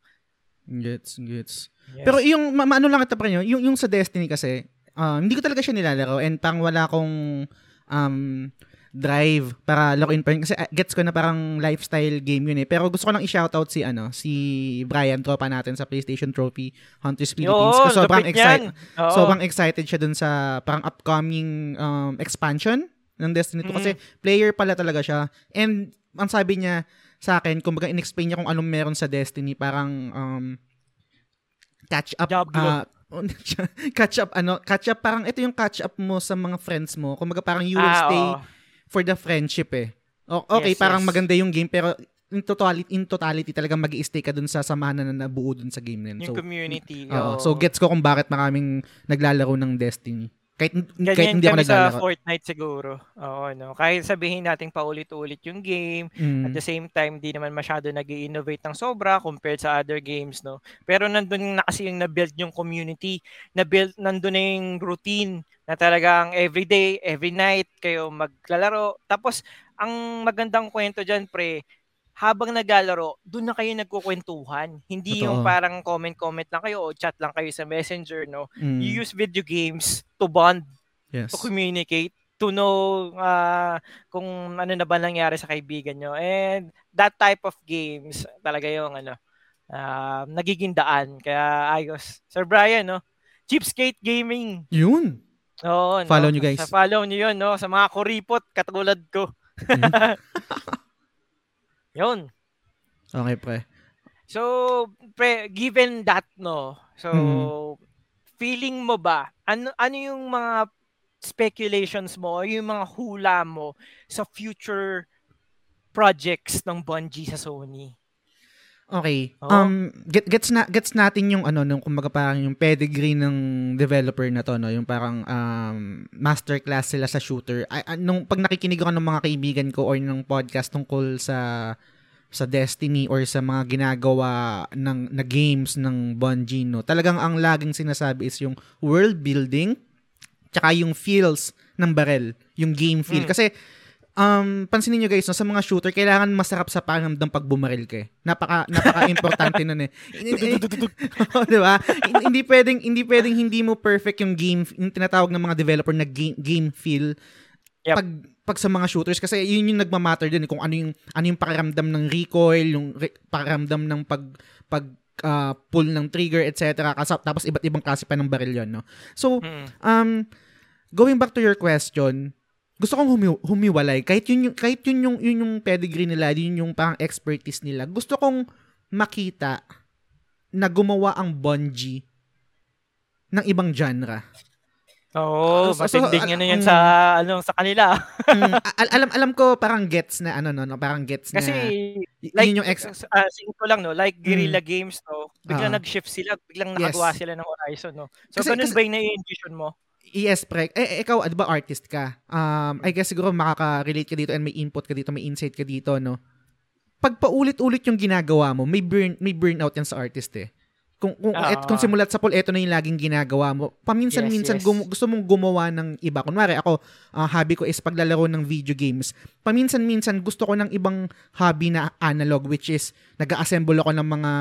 Speaker 2: Gets, gets. Yes. Pero yung ma- ano lang ito pa rin, yung yung sa Destiny kasi, um, hindi ko talaga siya nilalaro and pang wala akong um, drive para laruin pa yun. Kasi uh, gets ko na parang lifestyle game yun eh. Pero gusto ko lang i-shoutout si ano, si Brian, tropa natin sa PlayStation Trophy Hunters Philippines.
Speaker 3: Yo,
Speaker 2: Kasi sobrang excited. Sobrang excited siya dun sa parang upcoming um, expansion ng Destiny 2 mm. kasi player pala talaga siya. And ang sabi niya sa akin, kumbaga in-explain niya kung anong meron sa Destiny, parang um, catch up uh, catch up ano, catch up parang ito yung catch up mo sa mga friends mo. Kumbaga parang you will ah, stay oh for the friendship eh. O, okay, yes, parang yes. maganda yung game pero in totality, in totality talaga mag stay ka dun sa samahan na nabuo dun sa game na
Speaker 3: yun. Yung so, community.
Speaker 2: Uh, so gets ko kung bakit maraming naglalaro ng Destiny. Kahit,
Speaker 3: Ganyan
Speaker 2: kahit hindi ako naglalaro.
Speaker 3: sa Fortnite siguro. Oo, no. Kahit sabihin natin paulit-ulit yung game, mm. at the same time, di naman masyado nag innovate ng sobra compared sa other games, no. Pero nandun na kasi yung na-build yung community, na-build, nandun na yung routine na talagang every day, every night kayo maglalaro. Tapos, ang magandang kwento dyan, pre, habang naglalaro, doon na kayo nagkukwentuhan. Hindi Totoo. yung parang comment-comment lang kayo o chat lang kayo sa messenger, no? Mm. You use video games to bond, yes. to communicate, to know uh, kung ano na ba nangyari sa kaibigan nyo. And that type of games, talaga yung ano, uh, nagiging daan. Kaya ayos. Sir Brian, no? Cheapskate Gaming.
Speaker 2: Yun.
Speaker 3: Oo,
Speaker 2: follow
Speaker 3: no?
Speaker 2: nyo guys.
Speaker 3: Sa follow nyo yun, no? Sa mga kuripot, katulad ko. Yun.
Speaker 2: Okay, pre.
Speaker 3: So, pre, given that, no, so, mm-hmm. feeling mo ba, ano, ano yung mga speculations mo o yung mga hula mo sa future projects ng Bungie sa Sony?
Speaker 2: Okay. Oh. Um get, gets na gets natin yung ano nung kumbaga parang yung pedigree ng developer na to no, yung parang um masterclass sila sa shooter. Ay, nung pag nakikinig ako ng mga kaibigan ko or ng podcast tungkol sa sa Destiny or sa mga ginagawa ng na games ng Bungie no. Talagang ang laging sinasabi is yung world building tsaka yung feels ng barrel, yung game feel. Mm. Kasi um, pansinin niyo guys, no, sa mga shooter, kailangan masarap sa pakiramdam pag bumaril ka eh. Napaka, napaka-importante nun eh. oh, di ba? hindi pwedeng, hindi pwedeng hindi mo perfect yung game, yung tinatawag ng mga developer na game, game feel. Yep. Pag, pag sa mga shooters, kasi yun yung nagmamatter din eh, kung ano yung, ano yung pakiramdam ng recoil, yung re- pakiramdam ng pag, pag uh, pull ng trigger, etc. Tapos iba't ibang klase pa ng baril yun, no? So, mm. um, going back to your question, gusto kong humi- humiwalay kahit yun yung kahit yun yung yun yung pedigree nila, yun yung parang expertise nila. Gusto kong makita na gumawa ang Bungie ng ibang genre.
Speaker 3: Oo, oh, so, matinding so, ano yan um, sa ano sa kanila.
Speaker 2: um, al- alam alam ko parang gets na ano no, no parang gets
Speaker 3: Kasi,
Speaker 2: na.
Speaker 3: Kasi like yung ex uh, ko lang no, like Guerrilla mm. Games no, biglang uh, nag-shift sila, biglang nakagawa yes. sila ng Horizon no. So kasi, ganun kasi, ba yung na-envision mo?
Speaker 2: Yes, pre. Eh, eh, ikaw, di ba artist ka? Um, I guess siguro makaka-relate ka dito and may input ka dito, may insight ka dito, no? Pag paulit-ulit yung ginagawa mo, may burn may burnout yan sa artist eh. Kung kung, uh, et, kung simulat sa pool, ito na yung laging ginagawa mo. Paminsan-minsan yes, yes. Gum, gusto mong gumawa ng iba. Kunwari ako, uh, hobby ko is paglalaro ng video games. Paminsan-minsan gusto ko ng ibang hobby na analog which is nag-assemble ako ng mga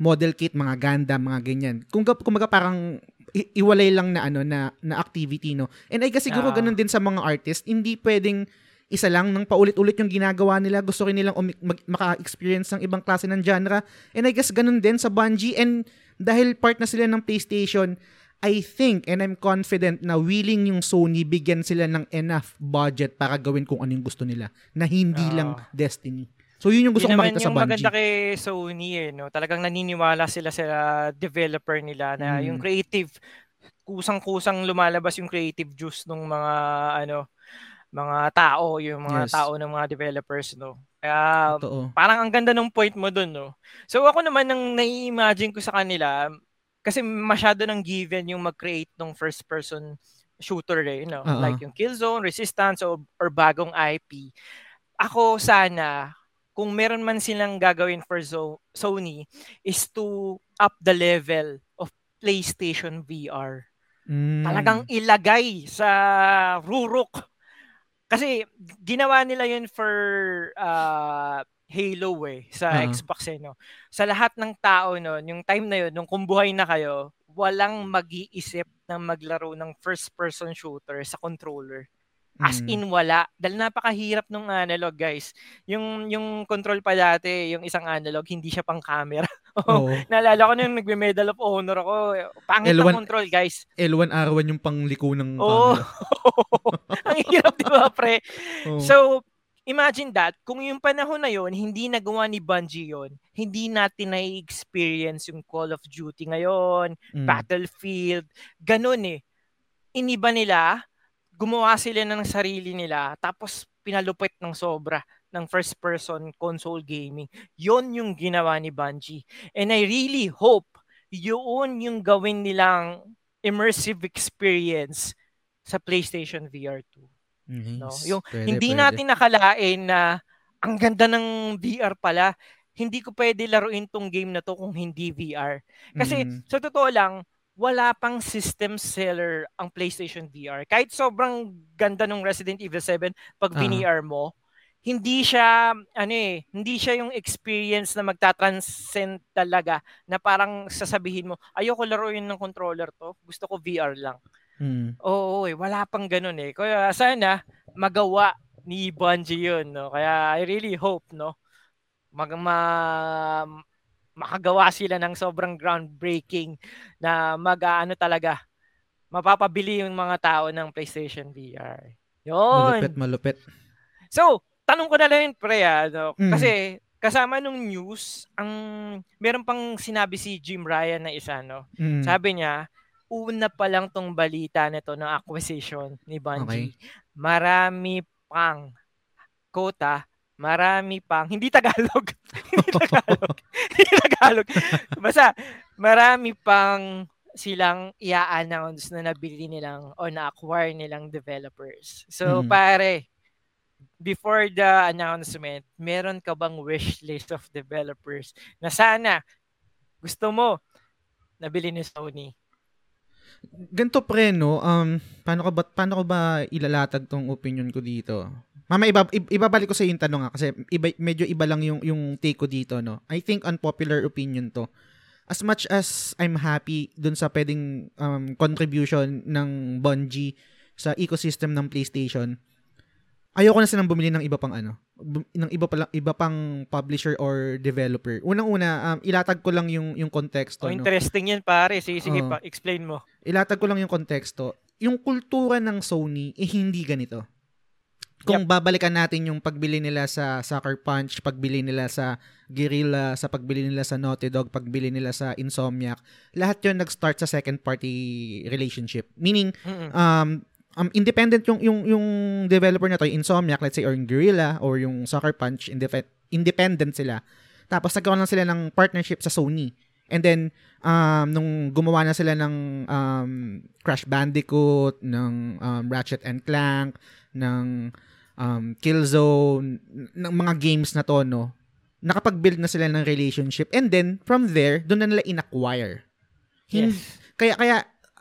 Speaker 2: model kit, mga Gundam, mga ganyan. Kung kumbaga parang i- iwalay lang na ano na na activity no. And I guess siguro uh, ganun din sa mga artist, hindi pwedeng isa lang nang paulit-ulit yung ginagawa nila. Gusto rin nilang umi- mag- maka-experience ng ibang klase ng genre. And I guess ganun din sa Bungie. And dahil part na sila ng PlayStation, I think and I'm confident na willing yung Sony bigyan sila ng enough budget para gawin kung ano yung gusto nila na hindi
Speaker 3: Ah.
Speaker 2: lang Destiny. So yun yung gusto
Speaker 3: Yun
Speaker 2: kong makita sa
Speaker 3: yung
Speaker 2: Bungie.
Speaker 3: maganda kay Sony eh, no? Talagang naniniwala sila sa developer nila na
Speaker 2: Mm.
Speaker 3: yung creative kusang-kusang lumalabas yung creative juice ng mga ano mga tao, yung mga
Speaker 2: Yes.
Speaker 3: tao ng mga developers, no. Kaya
Speaker 2: Totoo.
Speaker 3: parang ang ganda ng point mo dun, no. So ako naman nang nai-imagine ko sa kanila kasi masyado nang given yung mag-create ng first person shooter eh, no.
Speaker 2: Oo.
Speaker 3: Like yung Killzone, Resistance or, or bagong IP. Ako sana kung meron man silang gagawin for Zo- Sony is to up the level of PlayStation VR.
Speaker 2: Mm.
Speaker 3: Talagang ilagay sa rurok. Kasi ginawa nila yun for uh, Halo eh, sa
Speaker 2: Oo.
Speaker 3: Xbox eh, no. Sa lahat ng tao no, yung time na yun, nung kumbuhay na kayo, walang mag-iisip na maglaro ng first person shooter sa controller. As
Speaker 2: Mm.
Speaker 3: in wala. Dahil napakahirap nung analog, guys. Yung yung control pa dati, yung isang analog, hindi siya pang camera.
Speaker 2: Oo.
Speaker 3: Naalala ko nung nagme-Medal of Honor ako. Pangit
Speaker 2: L1
Speaker 3: ng control, guys.
Speaker 2: L1 R1 yung pangliko ng
Speaker 3: Oo.
Speaker 2: camera.
Speaker 3: Ang hirap, di ba, pre?
Speaker 2: Oo.
Speaker 3: So, imagine that, kung yung panahon na yon hindi nagawa ni Bungie yon hindi natin na-experience yung Call of Duty ngayon,
Speaker 2: Mm.
Speaker 3: Battlefield, ganun eh. Iniba nila, gumawa sila ng sarili nila, tapos pinalupit ng sobra ng first person console gaming. Yon yung ginawa ni Bungie. And I really hope yun yung gawin nilang immersive experience sa PlayStation VR 2.
Speaker 2: Nice.
Speaker 3: No? Yung
Speaker 2: Pwede,
Speaker 3: hindi
Speaker 2: pwede.
Speaker 3: natin nakalain na ang ganda ng VR pala. Hindi ko pwede laruin tong game na to kung hindi VR. Kasi
Speaker 2: Mm.
Speaker 3: sa totoo lang, wala pang system seller ang PlayStation VR. Kahit sobrang ganda ng Resident Evil 7 pag. VR mo, hindi siya ano eh, hindi siya yung experience na magta-transcend talaga na parang sasabihin mo, ayoko laruin ng controller to, gusto ko VR lang.
Speaker 2: Mm.
Speaker 3: Oo, eh, wala pang ganun eh. Kaya sana magawa ni Bungie yun, no? Kaya I really hope, no? Mag ma, makagawa sila ng sobrang groundbreaking na mag-ano talaga, mapapabili yung mga tao ng PlayStation VR. Yun.
Speaker 2: Malupit, malupit.
Speaker 3: So, tanong ko na lang yun, pre, ah, no?
Speaker 2: Mm.
Speaker 3: Kasi kasama nung news, ang meron pang sinabi si Jim Ryan na isa, no?
Speaker 2: Mm.
Speaker 3: Sabi niya, una pa lang tong balita nito ng acquisition ni Bungie. Marami pang quota, marami pang hindi Tagalog. hindi Tagalog. hindi Tagalog. Basta marami pang silang i-announce na nabili nilang o na-acquire nilang developers. So
Speaker 2: Mm.
Speaker 3: pare, before the announcement, meron ka bang wish list of developers na sana gusto mo nabili ni Sony?
Speaker 2: Ganto pre, no? Um, paano ko ba, paano ko ba ilalatag tong opinion ko dito? Mama, iba, ibabalik ko sa yung tanong nga kasi iba, medyo iba lang yung, yung take ko dito, no? I think unpopular opinion to. As much as I'm happy dun sa pwedeng um, contribution ng Bungie sa ecosystem ng PlayStation, ayoko na silang bumili ng iba pang ano, ng iba pa iba pang publisher or developer. Unang-una, um, ilatag ko lang yung yung konteksto,
Speaker 3: Oh,
Speaker 2: no?
Speaker 3: interesting yan pare. Sige, sige
Speaker 2: Oo.
Speaker 3: pa. Explain mo.
Speaker 2: ilatag ko lang yung konteksto. Yung kultura ng Sony, eh, hindi ganito. Kung babalikan natin yung pagbili nila sa Sucker Punch, pagbili nila sa Guerrilla, sa pagbili nila sa Naughty Dog, pagbili nila sa Insomniac, lahat yun nag-start sa second party relationship. Meaning,
Speaker 3: Mm-mm.
Speaker 2: um, um, independent yung, yung, yung developer na to, yung Insomniac, let's say, or yung Guerrilla, or yung Sucker Punch, indep- independent sila. Tapos nagkaroon lang sila ng partnership sa Sony. And then, um, nung gumawa na sila ng um, Crash Bandicoot, ng um, Ratchet and Clank, ng um, Killzone, ng mga games na to, no, nakapag-build na sila ng relationship. And then, from there, doon na nila in-acquire. Hin-
Speaker 3: Yes.
Speaker 2: kaya kaya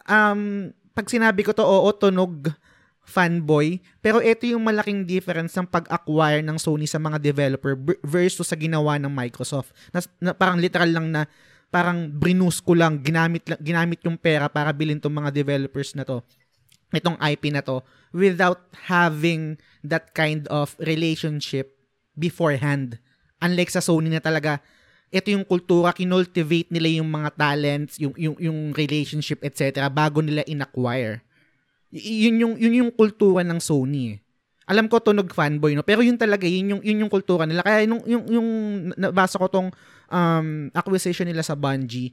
Speaker 2: um pag sinabi ko to oo tunog fanboy pero ito yung malaking difference ng pag-acquire ng Sony sa mga developer versus sa ginawa ng Microsoft na, na parang literal lang na parang brinus ko lang ginamit ginamit yung pera para bilhin tong mga developers na to itong IP na to without having that kind of relationship beforehand unlike sa Sony na talaga ito yung kultura, kinultivate nila yung mga talents, yung yung yung relationship, etc. bago nila inacquire. Y- yun yung yun yung kultura ng Sony. Eh. Alam ko tunog fanboy no, pero yun talaga yun yung yun yung kultura nila. Kaya yung yung yung nabasa ko tong um, acquisition nila sa Bungie,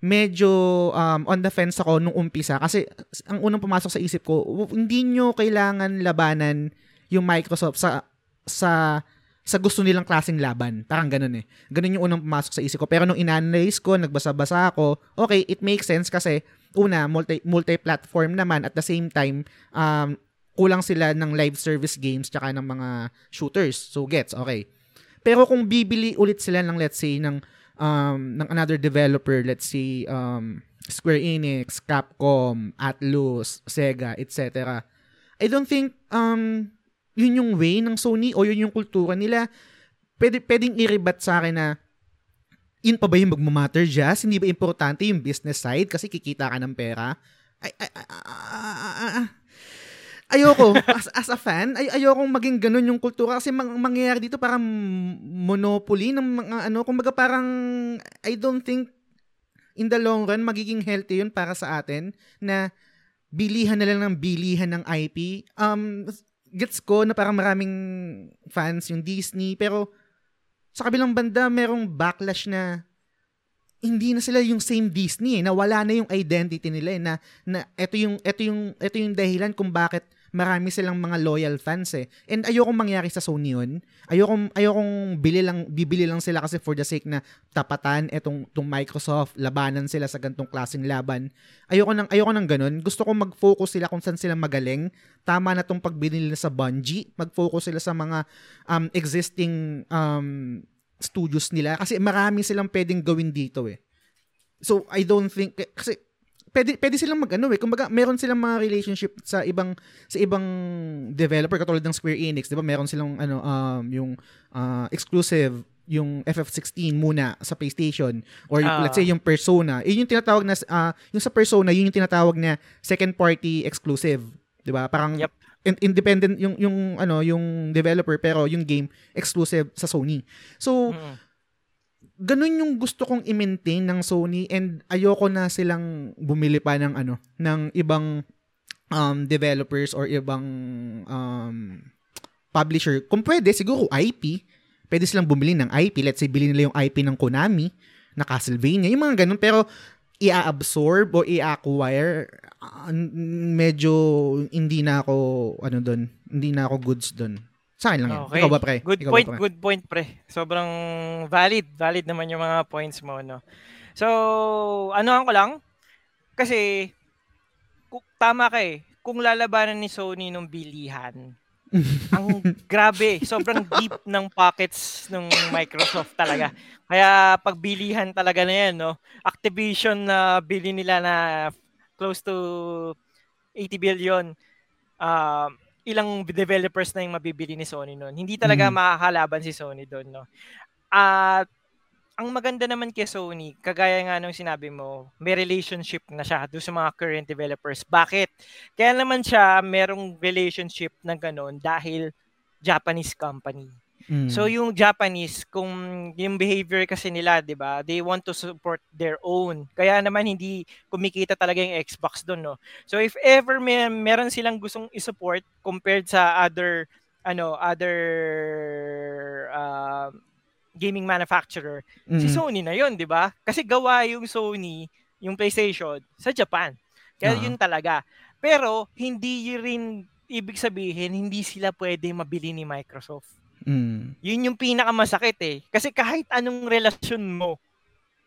Speaker 2: medyo um, on the fence ako nung umpisa kasi ang unang pumasok sa isip ko, hindi nyo kailangan labanan yung Microsoft sa sa sa gusto nilang klaseng laban. Parang ganun eh. Ganun yung unang pumasok sa isip ko. Pero nung inanalyze ko, nagbasa-basa ako, okay, it makes sense kasi una, multi, multi-platform naman at the same time, um, kulang sila ng live service games tsaka ng mga shooters. So, gets, okay. Pero kung bibili ulit sila ng, let's say, ng, um, ng another developer, let's say, um, Square Enix, Capcom, Atlus, Sega, etc. I don't think um, yun yung way ng Sony o yun yung kultura nila. Pwede, pwedeng i-rebat sa akin na yun pa ba yung magmamatter just? Hindi ba importante yung business side kasi kikita ka ng pera? Ay, ay, ay, ay, ay, ayoko. As, as a fan ay ayokong maging ganun yung kultura. Kasi mang, mangyayari dito parang monopoly ng mga ano. Kumbaga parang I don't think in the long run magiging healthy yun para sa atin na bilihan na lang ng bilihan ng IP um gets ko na parang maraming fans yung Disney, pero sa kabilang banda, merong backlash na hindi na sila yung same Disney eh, na wala na yung identity nila eh, na, na ito yung, ito yung, ito yung dahilan kung bakit marami silang mga loyal fans eh. And ayokong mangyari sa Sony yun. Ayokong, ayokong bili lang, bibili lang sila kasi for the sake na tapatan etong tong Microsoft, labanan sila sa gantong klaseng laban. Ayoko nang, ayoko nang ganun. Gusto ko mag-focus sila kung saan sila magaling. Tama na tong pagbili nila sa Bungie. Mag-focus sila sa mga um, existing um, studios nila. Kasi marami silang pwedeng gawin dito eh. So, I don't think, kasi pwede pwede silang mag-ano eh. Kumbaga, meron silang mga relationship sa ibang sa ibang developer katulad ng Square Enix, 'di ba? Meron silang ano um yung uh, exclusive yung FF16 muna sa PlayStation or uh, let's say yung Persona. Yun yung tinatawag na uh, yung sa Persona, yun yung tinatawag na second party exclusive, 'di ba? Parang yep. independent yung yung ano, yung developer pero yung game exclusive sa Sony. So, mm ganun yung gusto kong i-maintain ng Sony and ayoko na silang bumili pa ng ano ng ibang um, developers or ibang um, publisher. Kung pwede, siguro IP. Pwede silang bumili ng IP. Let's say, bilhin nila yung IP ng Konami, na Castlevania, yung mga ganun. Pero, i-absorb o i-acquire, uh, medyo hindi na ako, ano doon, hindi na ako goods doon. Sa akin lang. Okay. Ikaw ba, pre?
Speaker 3: Good
Speaker 2: Ikaw
Speaker 3: point,
Speaker 2: ba, pre?
Speaker 3: good point, pre. Sobrang valid. Valid naman yung mga points mo, no? So, ano ko lang, kasi, tama ka eh, kung lalabanan ni Sony nung bilihan, ang grabe, sobrang deep ng pockets ng Microsoft talaga. Kaya pagbilihan talaga na yan, no? Activision na uh, bili nila na close to 80 billion. Uh, ilang developers na yung mabibili ni Sony noon. Hindi talaga mm. makakalaban si Sony doon, no. At ang maganda naman kay Sony, kagaya nga nung sinabi mo, may relationship na siya doon sa mga current developers. Bakit? Kaya naman siya merong relationship na ganoon dahil Japanese company. Mm. So yung Japanese, kung yung behavior kasi nila, 'di ba? They want to support their own. Kaya naman hindi kumikita talaga yung Xbox doon, no. So if ever may meron silang gustong i-support compared sa other ano, other uh, gaming manufacturer, mm. si Sony na 'yon, 'di ba? Kasi gawa yung Sony, yung PlayStation sa Japan. Kaya uh-huh. yun talaga. Pero hindi rin ibig sabihin hindi sila pwede mabili ni Microsoft. Mm. Yun yung pinakamasakit eh. Kasi kahit anong relasyon mo,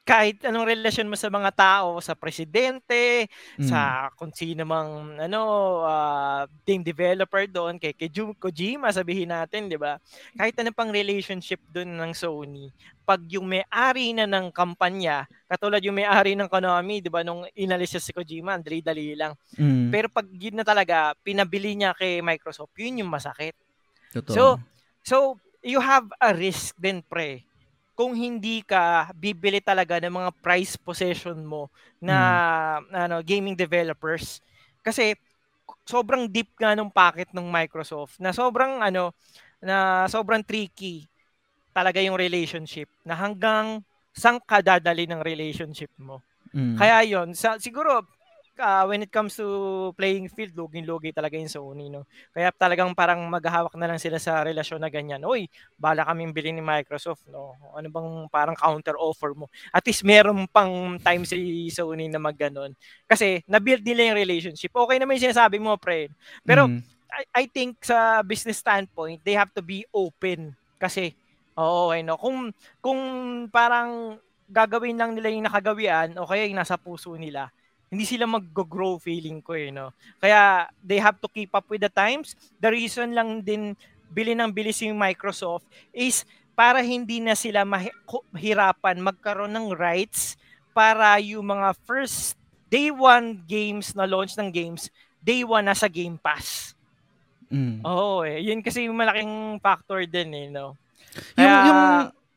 Speaker 3: kahit anong relasyon mo sa mga tao, sa presidente, mm. sa kung sino mang ano, uh, game developer doon, kay, kay Kojima, sabihin natin, di ba? Kahit anong pang relationship doon ng Sony, pag yung may-ari na ng kampanya, katulad yung may-ari ng Konami, di ba, nung inalis siya si Kojima, dali-dali lang. Mm. Pero pag yun na talaga, pinabili niya kay Microsoft, yun yung masakit. Totoo. So, So, you have a risk din, pre. Kung hindi ka bibili talaga ng mga price possession mo na hmm. ano gaming developers kasi sobrang deep nga nung packet ng Microsoft na sobrang ano na sobrang tricky talaga yung relationship na hanggang saan ka dadali ng relationship mo.
Speaker 2: Mm.
Speaker 3: Kaya yon sa, siguro uh, when it comes to playing field, luging-lugi talaga yung Sony, no? Kaya talagang parang maghahawak na lang sila sa relasyon na ganyan. Uy, bala kaming bilhin ni Microsoft, no? Ano bang parang counter offer mo? At least meron pang time si Sony na magganon. Kasi na-build nila yung relationship. Okay naman yung sinasabi mo, pre. Pero mm. I, I think sa business standpoint, they have to be open. Kasi, oo, okay, no? Kung, kung parang gagawin lang nila yung nakagawian o kaya yung nasa puso nila, hindi sila mag-grow feeling ko eh, no? Kaya they have to keep up with the times. The reason lang din bili ng bilis yung Microsoft is para hindi na sila mahirapan magkaroon ng rights para yung mga first day one games na launch ng games, day one na sa Game Pass.
Speaker 2: Mm.
Speaker 3: Oo eh. Yun kasi yung malaking factor din eh, no?
Speaker 2: Kaya, yung, yung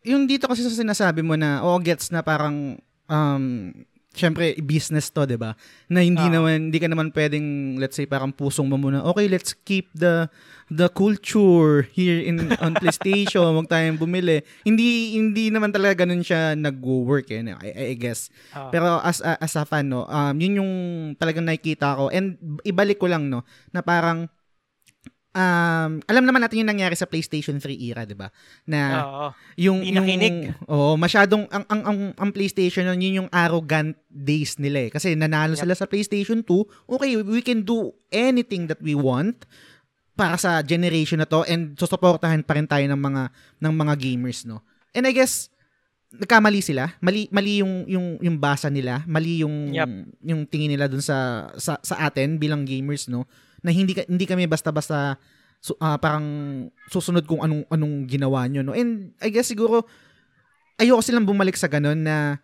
Speaker 2: yung dito kasi sa sinasabi mo na, oh, gets na parang, um, syempre, business to, di ba? Na hindi uh, naman, hindi ka naman pwedeng, let's say, parang pusong mo muna, okay, let's keep the the culture here in on PlayStation, wag tayong bumili. Hindi hindi naman talaga ganun siya nag-work eh, I, I guess. Uh, Pero as a, as a fan no, um yun yung talagang nakikita ko and ibalik ko lang no na parang um, alam naman natin yung nangyari sa PlayStation 3 era, 'di ba? Na
Speaker 3: Oo,
Speaker 2: yung
Speaker 3: yung
Speaker 2: oh, masyadong ang ang ang, ang PlayStation yun yung arrogant days nila eh. Kasi nanalo yep. sila sa PlayStation 2. Okay, we can do anything that we want para sa generation na to and susuportahan pa rin tayo ng mga ng mga gamers, no. And I guess nagkamali sila. Mali mali yung yung yung basa nila, mali yung
Speaker 3: yep.
Speaker 2: yung tingin nila dun sa sa sa atin bilang gamers, no na hindi hindi kami basta-basta uh, parang susunod kung anong anong ginawa nyo no? And I guess siguro ayoko silang bumalik sa ganun na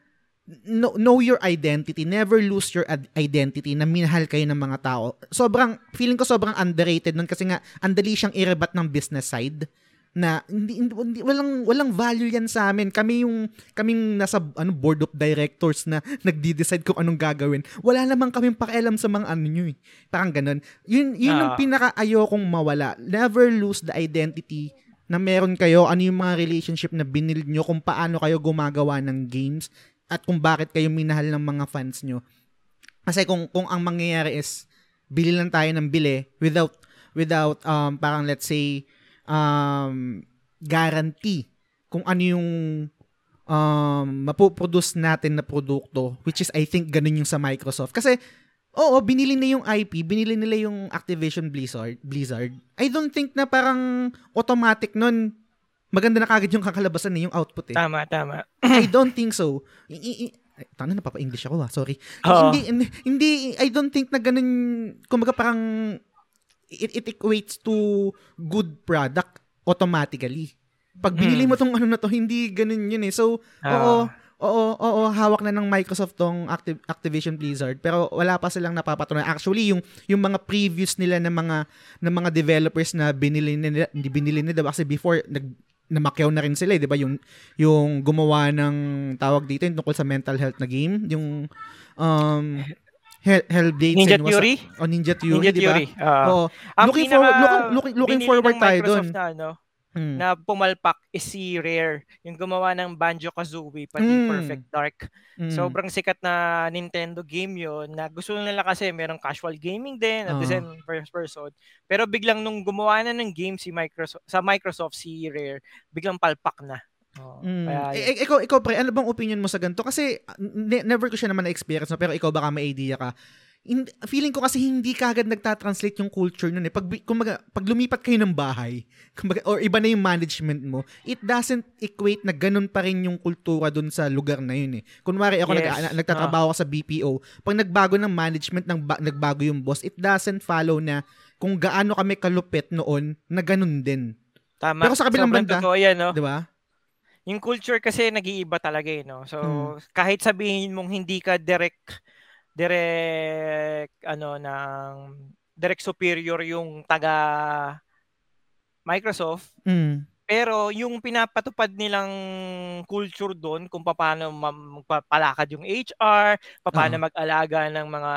Speaker 2: know, know your identity. Never lose your ad- identity na minahal kayo ng mga tao. Sobrang feeling ko sobrang underrated nun kasi nga andali siyang irebat ng business side na hindi, hindi, hindi walang walang value yan sa amin. Kami yung kaming nasa ano board of directors na nagdi-decide kung anong gagawin. Wala naman kaming pakialam sa mga ano niyo eh. Parang ganun. Yun yun uh, yung ah. pinaka ayokong mawala. Never lose the identity na meron kayo, ano yung mga relationship na binild nyo, kung paano kayo gumagawa ng games, at kung bakit kayo minahal ng mga fans nyo. Kasi kung, kung ang mangyayari is, bili lang tayo ng bili without, without, um, parang let's say, um, guarantee kung ano yung um, mapoproduce natin na produkto, which is I think ganun yung sa Microsoft. Kasi, oo, binili na yung IP, binili nila yung Activision Blizzard, Blizzard. I don't think na parang automatic nun, maganda na kagad yung kakalabasan na yung output eh.
Speaker 3: Tama, tama.
Speaker 2: I don't think so. I, I, Tana na papa-English ako ah. sorry.
Speaker 3: Oh.
Speaker 2: Hindi, hindi, I don't think na ganun, kumbaga parang it, it equates to good product automatically. Pag binili mo hmm. tong ano na to, hindi ganun yun eh. So, uh. oo, oo, oo, hawak na ng Microsoft tong Activ- Activision Blizzard pero wala pa silang napapatunayan. Actually, yung yung mga previews nila ng mga ng mga developers na binili nila, hindi binili nila kasi before nag namakyaw na rin sila, eh, 'di ba? Yung yung gumawa ng tawag dito yung tungkol sa mental health na game, yung um Hell, Hellblade
Speaker 3: Ninja Theory?
Speaker 2: O oh, Ninja Theory,
Speaker 3: Ninja
Speaker 2: di ba?
Speaker 3: Theory. Uh,
Speaker 2: oh, looking for looking looking, looking forward tayo doon.
Speaker 3: Na, ano, hmm. na pumalpak is si Rare, yung gumawa ng Banjo-Kazooie pati hmm. Perfect Dark. Hmm. Sobrang sikat na Nintendo game 'yon. Na gusto nila kasi merong casual gaming din at uh. the same first person. Pero biglang nung gumawa na ng game si Microsoft sa Microsoft si Rare, biglang palpak na.
Speaker 2: Oh, mm. kaya, e, ikaw, ikaw pre, ano bang opinion mo sa ganito? Kasi ne- never ko siya naman na-experience, no? pero ikaw baka may idea ka. In, feeling ko kasi hindi kagad nagta-translate yung culture nun eh. Pag, kumbaga, pag lumipat kayo ng bahay, kumbaga, or iba na yung management mo, it doesn't equate na ganun pa rin yung kultura dun sa lugar na yun eh. Kunwari ako yes. nag, nagtatrabaho ako sa BPO, pag nagbago ng management, ng, nagbago yung boss, it doesn't follow na kung gaano kami kalupit noon, na ganun din.
Speaker 3: Tama.
Speaker 2: Pero sa kabilang
Speaker 3: Sobrang
Speaker 2: banda,
Speaker 3: yan, no?
Speaker 2: di ba?
Speaker 3: Yung culture kasi nag-iiba talaga eh, no? So, hmm. kahit sabihin mong hindi ka direct direct ano ng direct superior yung taga Microsoft.
Speaker 2: Mm.
Speaker 3: Pero yung pinapatupad nilang culture doon kung paano magpapalakad yung HR, paano uh-huh. mag-alaga ng mga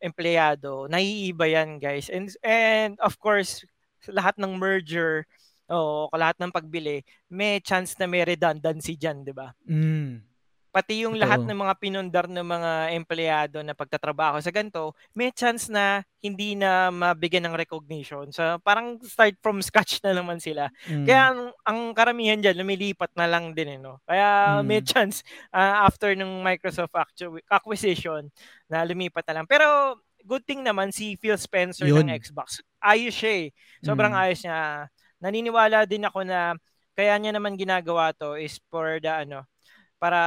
Speaker 3: empleyado, naiiba yan, guys. And and of course, lahat ng merger Oo, lahat ng pagbili, may chance na may redundancy diyan, 'di ba?
Speaker 2: Mm.
Speaker 3: Pati yung lahat ng mga pinundar ng mga empleyado na pagtatrabaho sa ganito, may chance na hindi na mabigyan ng recognition. So parang start from scratch na naman sila. Mm. Kaya ang, ang karamihan diyan lumilipat na lang din eh, no? Kaya mm. may chance uh, after ng Microsoft acquisition na lumipat na lang. Pero good thing naman si Phil Spencer Yun. ng Xbox. Ayos siya eh. Sobrang mm. ayos niya. Naniniwala din ako na kaya niya naman ginagawa to is for the ano, para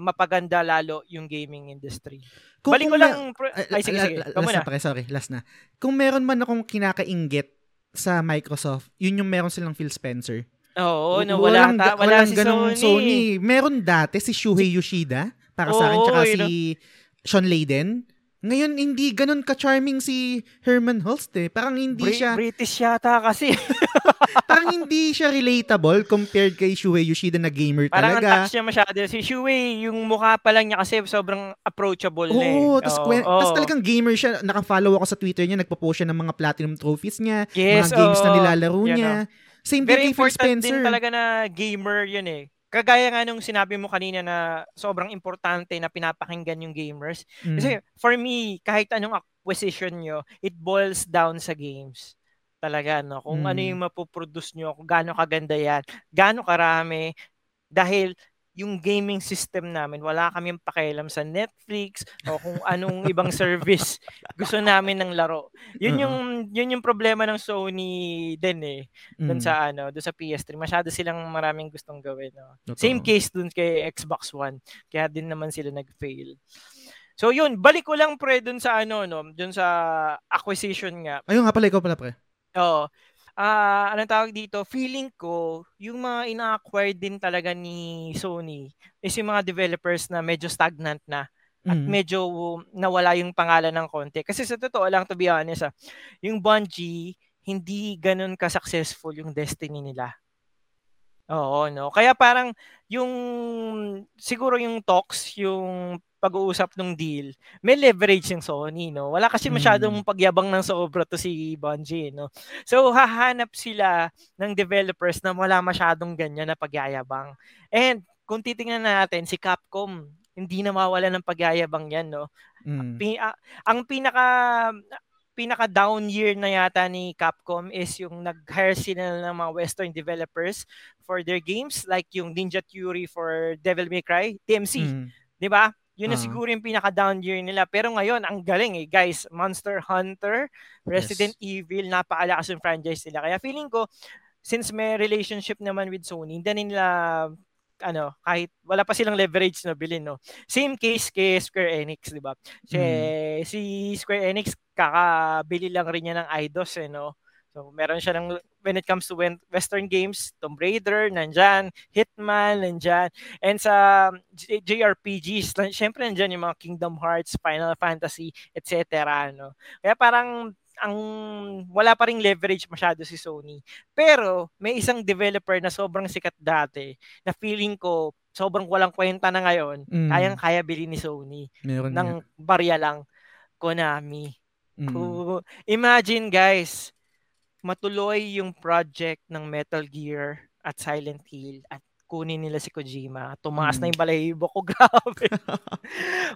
Speaker 3: mapaganda lalo yung gaming industry. Kung, Balik ko lang, ay sige, sige. Last
Speaker 2: na, pare, sorry, last na. Kung meron man akong kinakainggit sa Microsoft, yun yung meron silang Phil Spencer.
Speaker 3: Oo, no, wala, walang, ta, wala
Speaker 2: walang si Sony. Sony. Meron dati si Shuhei Yoshida, para Oo, sa akin, tsaka si know. Sean Layden. Ngayon, hindi ganun ka-charming si Herman Holst eh. Parang hindi Br- siya...
Speaker 3: British yata kasi.
Speaker 2: parang hindi siya relatable compared kay Shuhei Yoshida na gamer
Speaker 3: parang
Speaker 2: talaga.
Speaker 3: Parang touch niya masyado. Si Shuhei, yung mukha pa lang niya kasi sobrang approachable
Speaker 2: Oo,
Speaker 3: na eh.
Speaker 2: Oo, tas, kwen- oh. tas talagang gamer siya. Naka-follow ako sa Twitter niya, nagpo-post siya ng mga platinum trophies niya, yes, mga games oh, na nilalaro niya. Know. Same
Speaker 3: Very
Speaker 2: din kay Phil
Speaker 3: Spencer. din talaga na gamer yun eh kagaya nga nung sinabi mo kanina na sobrang importante na pinapakinggan yung gamers. Mm. Kasi for me, kahit anong acquisition nyo, it boils down sa games. Talaga, no? Kung mm. ano yung mapoproduce nyo, kung gaano kaganda yan, gaano karami. Dahil yung gaming system namin, wala kaming pakialam sa Netflix o kung anong ibang service gusto namin ng laro. Yun yung yun yung problema ng Sony din eh. Doon mm. sa ano, doon sa PS3, masyado silang maraming gustong gawin, no. Totoo. Same case doon kay Xbox One. Kaya din naman sila nag-fail. So yun, balik ko lang pre doon sa ano no, doon sa acquisition nga.
Speaker 2: Ayun nga pala ikaw pala pre.
Speaker 3: Oo ah, anong tawag dito, feeling ko, yung mga ina-acquire din talaga ni Sony is yung mga developers na medyo stagnant na at mm. medyo nawala yung pangalan ng konti. Kasi sa totoo lang, to be honest, ah, yung Bungie, hindi ganun ka-successful yung destiny nila. Oo, no. Kaya parang yung siguro yung talks, yung pag-uusap ng deal, may leverage yung Sony, no? Wala kasi masyadong mm. pagyabang ng sobra to si Bungie, no? So, hahanap sila ng developers na wala masyadong ganyan na pagyayabang. And, kung titingnan natin, si Capcom, hindi na mawala ng pagyayabang yan, no? Mm. Pin- uh, ang pinaka pinaka down year na yata ni Capcom is yung nag-hire sila ng mga western developers for their games like yung Ninja Theory for Devil May Cry, DMC, mm. 'di ba? Yun na uh-huh. siguro yung pinaka-down year nila. Pero ngayon, ang galing eh, guys. Monster Hunter, Resident yes. Evil, napakalakas yung franchise nila. Kaya feeling ko, since may relationship naman with Sony, hindi nila ano, kahit wala pa silang leverage na bilhin, no. Same case kay Square Enix, 'di ba? Si, mm. si Square Enix kakabili lang rin niya ng Eidos, eh, no. So, meron siya ng, when it comes to Western games, Tomb Raider, nandyan, Hitman, nandyan. And sa J- JRPGs, syempre nandyan yung mga Kingdom Hearts, Final Fantasy, etc. No? Kaya parang ang wala pa ring leverage masyado si Sony. Pero may isang developer na sobrang sikat dati na feeling ko sobrang walang kwenta na ngayon, mm. kayang-kaya bili ni Sony Meron ng niya. barya lang Konami. Mm. Imagine guys, matuloy yung project ng Metal Gear at Silent Hill at kunin nila si Kojima. Tumaas mm. na yung balahibo ko. Grabe.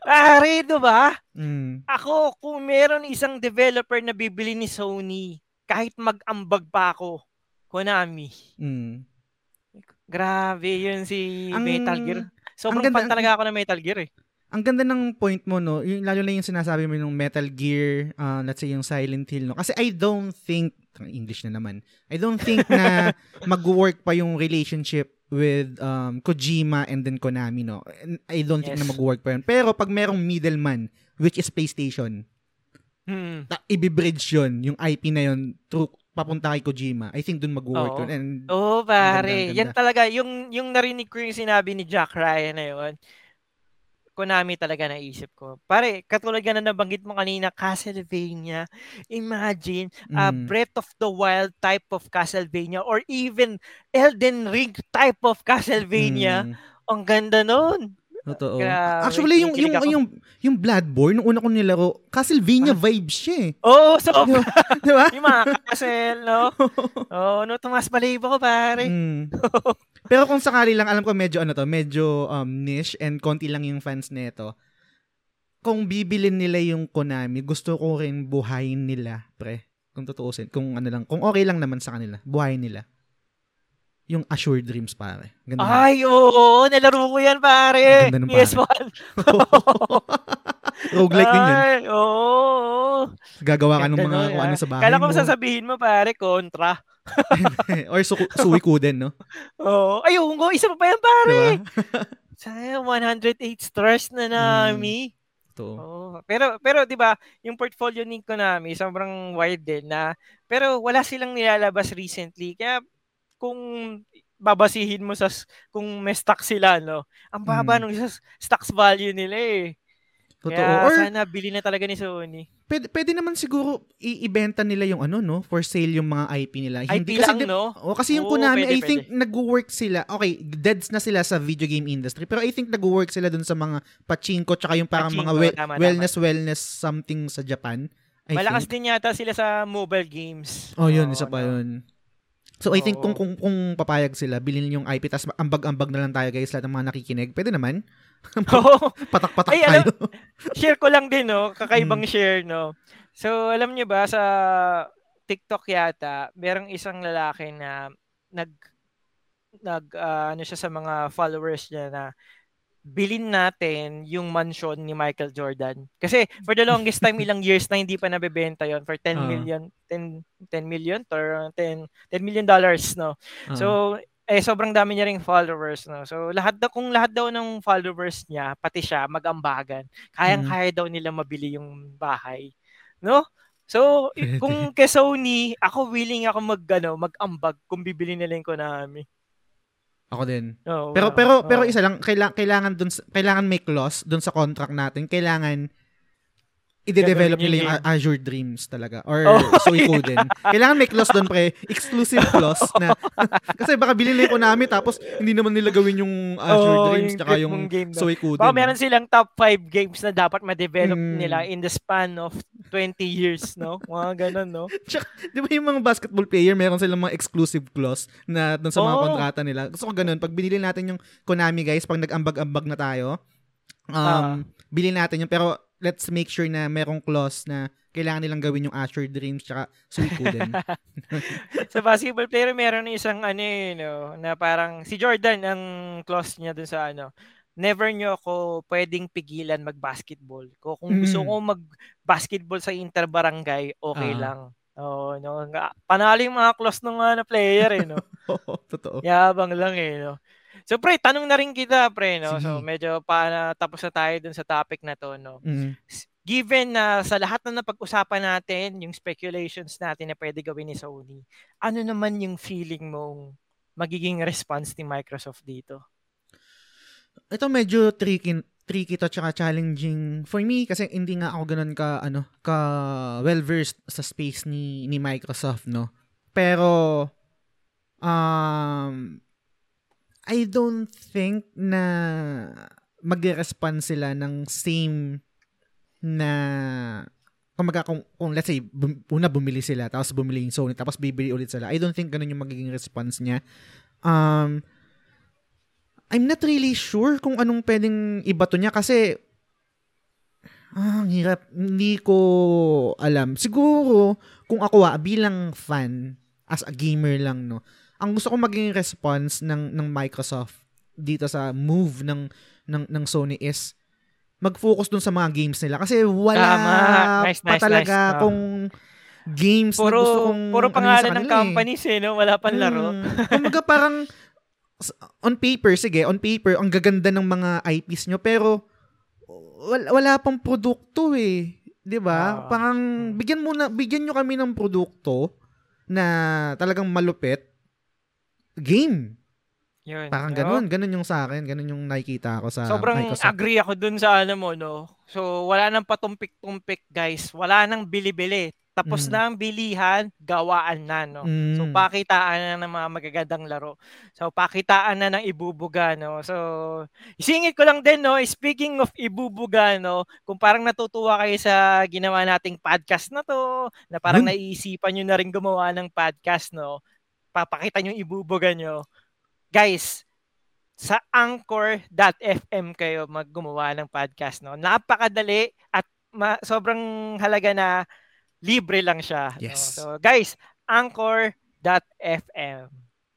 Speaker 3: Pare, ba? Mm. Ako, kung meron isang developer na bibili ni Sony, kahit mag-ambag pa ako, Konami. Mm. Grabe yun si ang, Metal Gear. Sobrang ganda, fan talaga ako ng Metal Gear eh.
Speaker 2: Ang ganda ng point mo, no? Yung, lalo na yung sinasabi mo yung Metal Gear, uh, let's say yung Silent Hill, no? Kasi I don't think English na naman. I don't think na mag-work pa yung relationship with um, Kojima and then Konami, no? I don't yes. think na mag-work pa yun. Pero pag merong middleman, which is PlayStation, hmm. ta- ibibridge yun, yung IP na yun, through papunta kay Kojima. I think dun mag-work yun. And,
Speaker 3: Oo, oh, pare. Ganda, ganda. Yan talaga, yung, yung narinig ko yung sinabi ni Jack Ryan na yun, Konami talaga naisip ko. Pare, katulad nga na nabanggit mo kanina, Castlevania. Imagine, mm. a Breath of the Wild type of Castlevania or even Elden Ring type of Castlevania. Mm. Ang ganda nun.
Speaker 2: Totoo.
Speaker 3: Grabe,
Speaker 2: Actually, yung, yung, yung, yung Bloodborne, nung una ko nilaro, Castlevania vibes siya eh.
Speaker 3: Oo, so,
Speaker 2: Di ba?
Speaker 3: Yung mga kasel, no? Oo, no, tumas balibo ko, pare.
Speaker 2: Mm. Pero kung sakali lang, alam ko medyo ano to, medyo um, niche and konti lang yung fans nito. Kung bibilin nila yung Konami, gusto ko rin buhayin nila, pre. Kung tutuusin, kung ano lang, kung okay lang naman sa kanila, buhayin nila. Yung Assured Dreams, pare. Ganda.
Speaker 3: Ay, oo, nalaro ko yan, pare.
Speaker 2: Ganda ng
Speaker 3: PS1.
Speaker 2: Roguelike din yun.
Speaker 3: Ay, oo, oo.
Speaker 2: Gagawa ka ng
Speaker 3: Ganda
Speaker 2: mga
Speaker 3: nun,
Speaker 2: kung ano
Speaker 3: ah.
Speaker 2: sa bahay
Speaker 3: Kala ko
Speaker 2: mo.
Speaker 3: sasabihin mo, pare, kontra.
Speaker 2: Or su- suikuden, no?
Speaker 3: Oo. Ay, oo, isa pa pa yan, pare.
Speaker 2: Diba?
Speaker 3: Sayang, 108 stars na nami.
Speaker 2: Ito.
Speaker 3: Oo. Pero pero 'di ba, yung portfolio ni Konami sobrang wide din na pero wala silang nilalabas recently. Kaya kung babasihin mo sa kung may stock sila no, ang baba
Speaker 2: Mm.
Speaker 3: nung sa stocks value nila eh.
Speaker 2: Totoo.
Speaker 3: Kaya
Speaker 2: Or
Speaker 3: sana bili na talaga ni Sony.
Speaker 2: Pwede, pwede naman siguro i- ibenta nila yung ano, no? For sale yung mga IP nila.
Speaker 3: IP
Speaker 2: kasi
Speaker 3: lang,
Speaker 2: di-
Speaker 3: no?
Speaker 2: O, kasi yung
Speaker 3: Oo,
Speaker 2: Konami,
Speaker 3: pwede,
Speaker 2: I think nag-work sila. Okay, deads na sila sa video game industry. Pero I think nag-work sila dun sa mga pachinko tsaka yung parang
Speaker 3: Pachinko,
Speaker 2: mga we-
Speaker 3: tama, tama.
Speaker 2: wellness, wellness something sa Japan. I
Speaker 3: Malakas
Speaker 2: think.
Speaker 3: din yata sila sa mobile games.
Speaker 2: Oh, yun.
Speaker 3: Oo,
Speaker 2: isa pa
Speaker 3: no?
Speaker 2: yun. So, I think
Speaker 3: Oo.
Speaker 2: kung, kung, kung papayag sila, bilhin yung IP, tas ambag-ambag na lang tayo, guys, lahat ng mga nakikinig. Pwede naman. Patak-patak
Speaker 3: Ay,
Speaker 2: tayo.
Speaker 3: alam- share ko lang din, no?
Speaker 2: Mm.
Speaker 3: Kakaibang share, no? So, alam niyo ba, sa TikTok yata, merong isang lalaki na nag, nag, ah, ano siya sa mga followers niya na bilin natin yung mansion ni Michael Jordan. Kasi for the longest time, ilang years na hindi pa nabebenta yon for 10
Speaker 2: Ah.
Speaker 3: million, 10, 10 million or 10, 10 million dollars, no?
Speaker 2: Oo.
Speaker 3: So, eh, sobrang dami niya ring followers, no? So, lahat daw, kung lahat daw ng followers niya, pati siya, mag-ambagan, kayang-kaya daw nila mabili yung bahay. No? So, kung kay Sony, ako willing ako mag, ano, mag-ambag kung bibili nila yung Konami.
Speaker 2: Ako din.
Speaker 3: Oo,
Speaker 2: Pero
Speaker 3: wow.
Speaker 2: pero pero
Speaker 3: Oo.
Speaker 2: isa lang kailangan kailangan dun kailangan may clause dun sa contract natin. Kailangan i-develop nila yung
Speaker 3: yung
Speaker 2: A- Azure Dreams talaga or
Speaker 3: Oh,
Speaker 2: Suikoden. Kailangan may clause doon pre, exclusive clause na kasi baka bilhin nila yung Konami tapos hindi naman nila gawin yung Azure
Speaker 3: Oo,
Speaker 2: Dreams
Speaker 3: yung
Speaker 2: tsaka yung? Suikoden.
Speaker 3: Baka meron silang top 5 games na dapat ma-develop
Speaker 2: Mm.
Speaker 3: nila in the span of 20 years, no? Mga ganun, no?
Speaker 2: Di ba yung mga basketball player, meron silang mga exclusive clause na dun sa mga
Speaker 3: Oo.
Speaker 2: kontrata nila. Gusto ko ganun. Pag binili natin yung Konami, guys, pag nag-ambag-ambag na tayo, um,
Speaker 3: Ah.
Speaker 2: bilhin natin yun. Pero let's make sure na merong clause na kailangan nilang gawin yung Azure Dreams tsaka Suikoden.
Speaker 3: sa basketball player, meron isang ano eh, no, na parang si Jordan ang clause niya dun sa ano, never nyo ako pwedeng pigilan mag-basketball. Ko kung gusto
Speaker 2: Mm.
Speaker 3: ko mag-basketball sa interbarangay, okay
Speaker 2: Ah.
Speaker 3: lang. Oo, no. Nga- Panalo yung mga clause ng mga na player eh, no.
Speaker 2: Oo, totoo.
Speaker 3: Yabang lang eh, no. So pre, tanong na rin kita, pre, no. So
Speaker 2: Sige.
Speaker 3: medyo pa na, tapos na tayo dun sa topic na to, no
Speaker 2: Mm.
Speaker 3: given na sa lahat na napag-usapan natin, yung speculations natin na pwede gawin ni Sony, ano naman yung feeling mong magiging response ni Microsoft dito?
Speaker 2: Ito medyo tricky tricky to tsaka challenging for me kasi hindi nga ako ganun ka ano ka well versed sa space ni ni Microsoft no pero um I don't think na magre-respond sila ng same na kumaga kung, kung let's say bum, una bumili sila tapos bumili yung Sony tapos bibili ulit sila I don't think ganun yung magiging response niya um I'm not really sure kung anong pwedeng ibato niya kasi ah, ang hirap. Hindi ko alam. Siguro, kung ako ah, bilang fan, as a gamer lang, no, ang gusto ko maging response ng, ng Microsoft dito sa move ng, ng, ng Sony is mag-focus dun sa mga games nila. Kasi wala
Speaker 3: Tama. Nice,
Speaker 2: pa
Speaker 3: nice,
Speaker 2: talaga
Speaker 3: nice.
Speaker 2: Kung games na
Speaker 3: Puro,
Speaker 2: gusto kong
Speaker 3: puro
Speaker 2: ano
Speaker 3: pangalan ng
Speaker 2: kanila eh.
Speaker 3: companies eh, no? Wala pang laro.
Speaker 2: Mm. Kumbaga parang on paper, sige, on paper, ang gaganda ng mga IPs nyo, pero wala, wala pang produkto eh. 'Di ba?
Speaker 3: Ah.
Speaker 2: Parang bigyan mo na bigyan nyo kami ng produkto na talagang malupit. Game.
Speaker 3: Yun.
Speaker 2: Parang ganun, ganun yung sa akin, ganun yung nakikita ko sa
Speaker 3: Sobrang
Speaker 2: Microsoft.
Speaker 3: agree ako dun sa ano mo, no? So, wala nang patumpik-tumpik, guys. Wala nang bili-bili. tapos
Speaker 2: Mm.
Speaker 3: na ang bilihan, gawaan na, no? So,
Speaker 2: Mm.
Speaker 3: pakitaan na ng mga magagandang laro. So, pakitaan na ng ibubuga, no? So, isingit ko lang din, no? Speaking of ibubuga, no? Kung parang natutuwa kayo sa ginawa nating podcast na to, na parang
Speaker 2: Yun.
Speaker 3: naiisipan nyo na rin gumawa ng podcast, no? Papakita nyo yung ibubuga nyo. Guys, sa anchor.fm kayo maggumawa ng podcast, no? Napakadali at ma- sobrang halaga na libre lang siya. no?
Speaker 2: Yes.
Speaker 3: So, guys, anchor.fm.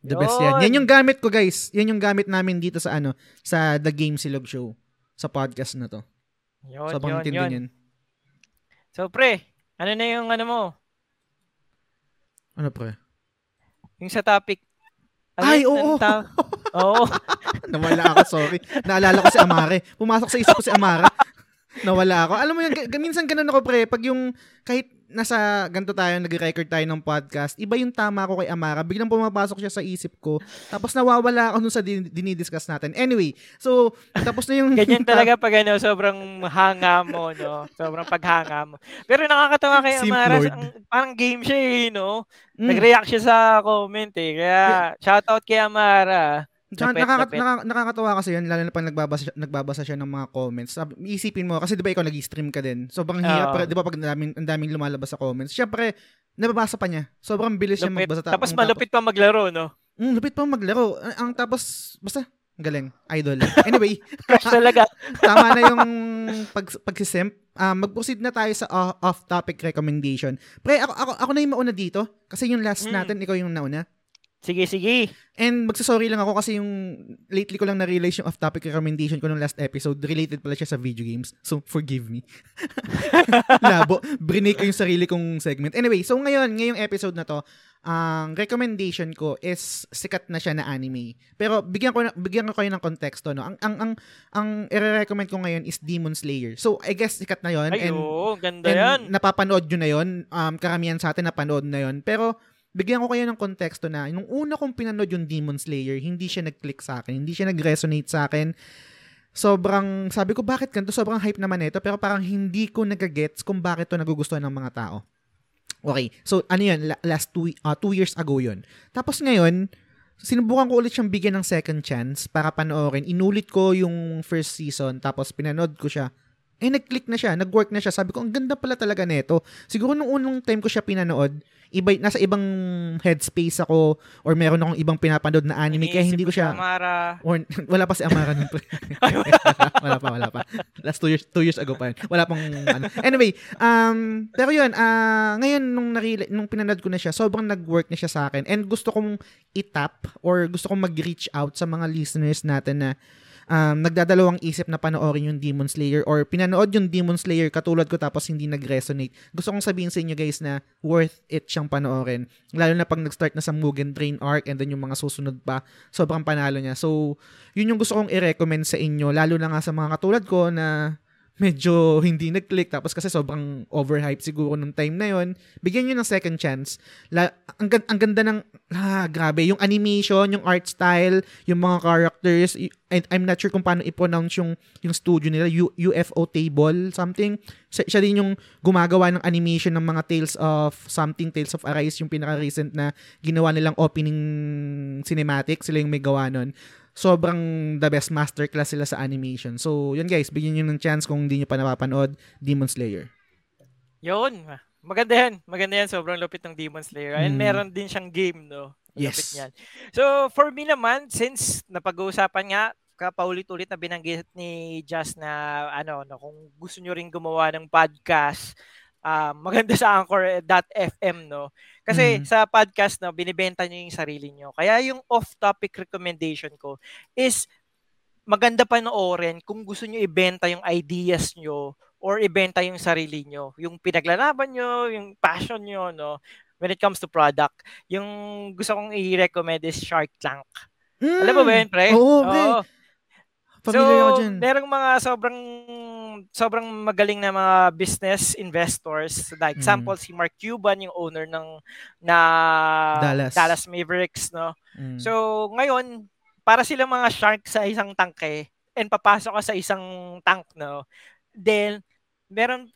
Speaker 2: The best yan. Yan yung gamit ko, guys. Yan yung gamit namin dito sa ano, sa The Game Silog Show. Sa podcast na to.
Speaker 3: Yun,
Speaker 2: Sobrang
Speaker 3: yun,
Speaker 2: tindi
Speaker 3: yun.
Speaker 2: niyan.
Speaker 3: So, pre, ano na yung ano mo?
Speaker 2: Ano pre?
Speaker 3: Yung sa topic. Ano
Speaker 2: Ay,
Speaker 3: yun?
Speaker 2: oo.
Speaker 3: Ta- oo.
Speaker 2: Nawala ako, sorry. Naalala ko si Amare. Pumasok sa isip ko si Amara. Nawala ako. Alam mo yan, g- minsan ganun ako pre, pag yung kahit nasa ganito tayo, nag-record tayo ng podcast, iba yung tama ko kay Amara, biglang pumapasok siya sa isip ko, tapos nawawala ako nun sa din- dinidiscuss natin. Anyway, so, tapos na yung...
Speaker 3: Ganyan talaga pag ano, sobrang hanga mo, no? Sobrang paghanga mo. Pero nakakatawa kay Amara, ang, parang game siya eh, no?
Speaker 2: Mm.
Speaker 3: Nag-react siya sa comment eh. Kaya, shoutout kay Amara.
Speaker 2: Tsaka nakaka-
Speaker 3: lapit.
Speaker 2: naka- nakakatawa kasi yun, lalo na pag nagbabasa, siya- nagbabasa siya ng mga comments. Sabi, isipin mo, kasi di ba ikaw nag-stream ka din. Sobrang hirap, pero di ba pag daming, ang daming lumalabas sa comments, syempre, nababasa pa niya. Sobrang bilis siya
Speaker 3: Lupit.
Speaker 2: magbasa.
Speaker 3: Tapos
Speaker 2: ang
Speaker 3: malupit pa maglaro, no?
Speaker 2: Mm, lupit pa maglaro. Ang, ang tapos, basta, ang galing. Idol. Anyway,
Speaker 3: Crush talaga.
Speaker 2: tama na yung pag, pagsisimp. Ah, mag-proceed na tayo sa off-topic recommendation. Pre, ako, ako, ako na yung mauna dito. Kasi yung last
Speaker 3: Mm.
Speaker 2: natin, ikaw yung nauna.
Speaker 3: Sige, sige.
Speaker 2: And magsasorry lang ako kasi yung lately ko lang na-realize yung off-topic recommendation ko nung last episode. Related pala siya sa video games. So, forgive me. Labo. Brinake ko yung sarili kong segment. Anyway, so ngayon, ngayong episode na to, ang recommendation ko is sikat na siya na anime. Pero bigyan ko na, bigyan ko kayo ng konteksto no. Ang ang ang ang i-recommend ko ngayon is Demon Slayer. So I guess sikat na 'yon
Speaker 3: Ay,
Speaker 2: and
Speaker 3: ganda
Speaker 2: And
Speaker 3: yan.
Speaker 2: napapanood nyo na yon um, karamihan sa atin napanood na yon Pero, bigyan ko kayo ng konteksto na, nung una kong pinanood yung Demon Slayer, hindi siya nag-click sa akin, hindi siya nag-resonate sa akin. Sobrang, sabi ko, bakit ganito? Sobrang hype naman ito, pero parang hindi ko nagagets kung bakit to nagugustuhan ng mga tao. Okay, so ano yun, La- last two, uh, two years ago yun. Tapos ngayon, sinubukan ko ulit siyang bigyan ng second chance para panoorin. Inulit ko yung first season, tapos pinanood ko siya. Eh, nag-click na siya, nag-work na siya. Sabi ko, ang ganda pala talaga nito. Siguro nung unang time ko siya pinanood, iba, nasa ibang headspace ako or meron akong ibang pinapanood na anime kaya hindi ko siya...
Speaker 3: si Amara.
Speaker 2: Or, wala pa si Amara nun. wala pa, wala pa. Last two years, two years ago pa yun. Wala pang, ano. Anyway, um, pero yun, ah ngayon, nung, narili, nung pinanood ko na siya, sobrang nag-work na siya sa akin. And gusto kong itap or gusto kong mag-reach out sa mga listeners natin na um, nagdadalawang isip na panoorin yung Demon Slayer or pinanood yung Demon Slayer katulad ko tapos hindi nag-resonate. Gusto kong sabihin sa inyo guys na worth it siyang panoorin. Lalo na pag nag-start na sa Mugen Train arc and then yung mga susunod pa, sobrang panalo niya. So, yun yung gusto kong i-recommend sa inyo, lalo na nga sa mga katulad ko na medyo hindi nag-click. Tapos kasi sobrang overhype siguro nung time na yon bigyan nyo ng second chance. La, ang, ang ganda ng ah, grabe. Yung animation yung art style yung mga characters. And I'm not sure kung paano i-pronounce yung yung studio nila. U- UFO table something. Siya, siya din yung gumagawa ng animation ng mga Tales of something Tales of Arise yung pinaka recent na ginawa nilang opening cinematic. Sila yung may gawa nun sobrang the best masterclass sila sa animation. So, yun guys, bigyan nyo ng chance kung hindi nyo pa napapanood, Demon Slayer.
Speaker 3: Yun. Maganda yan. Maganda yan. Sobrang lupit ng Demon Slayer. And
Speaker 2: Mm.
Speaker 3: meron din siyang game, no? Lupit
Speaker 2: Yes.
Speaker 3: niyan. So, for me naman, since napag-uusapan nga, kapaulit-ulit na binanggit ni Jazz na ano, no, kung gusto nyo rin gumawa ng podcast, ah, maganda sa Anchor.fm, no? Kasi
Speaker 2: Mhm.
Speaker 3: sa podcast, no, binibenta nyo yung sarili nyo. Kaya yung off-topic recommendation ko is maganda panoorin kung gusto nyo ibenta yung ideas nyo or ibenta yung sarili nyo. Yung pinaglalaban nyo, yung passion nyo, no? When it comes to product. Yung gusto kong i-recommend is Shark Tank.
Speaker 2: Mm.
Speaker 3: Alam mo ba yun, pre?
Speaker 2: Oo, pre. Familiar ako
Speaker 3: so, merong mga sobrang sobrang magaling na mga business investors. Like
Speaker 2: Mm.
Speaker 3: example, si Mark Cuban, yung owner ng na
Speaker 2: Dallas.
Speaker 3: Mavericks, no?
Speaker 2: Mm.
Speaker 3: So, ngayon, para silang mga shark sa isang tangke and papasok ka sa isang tank, no? Then, meron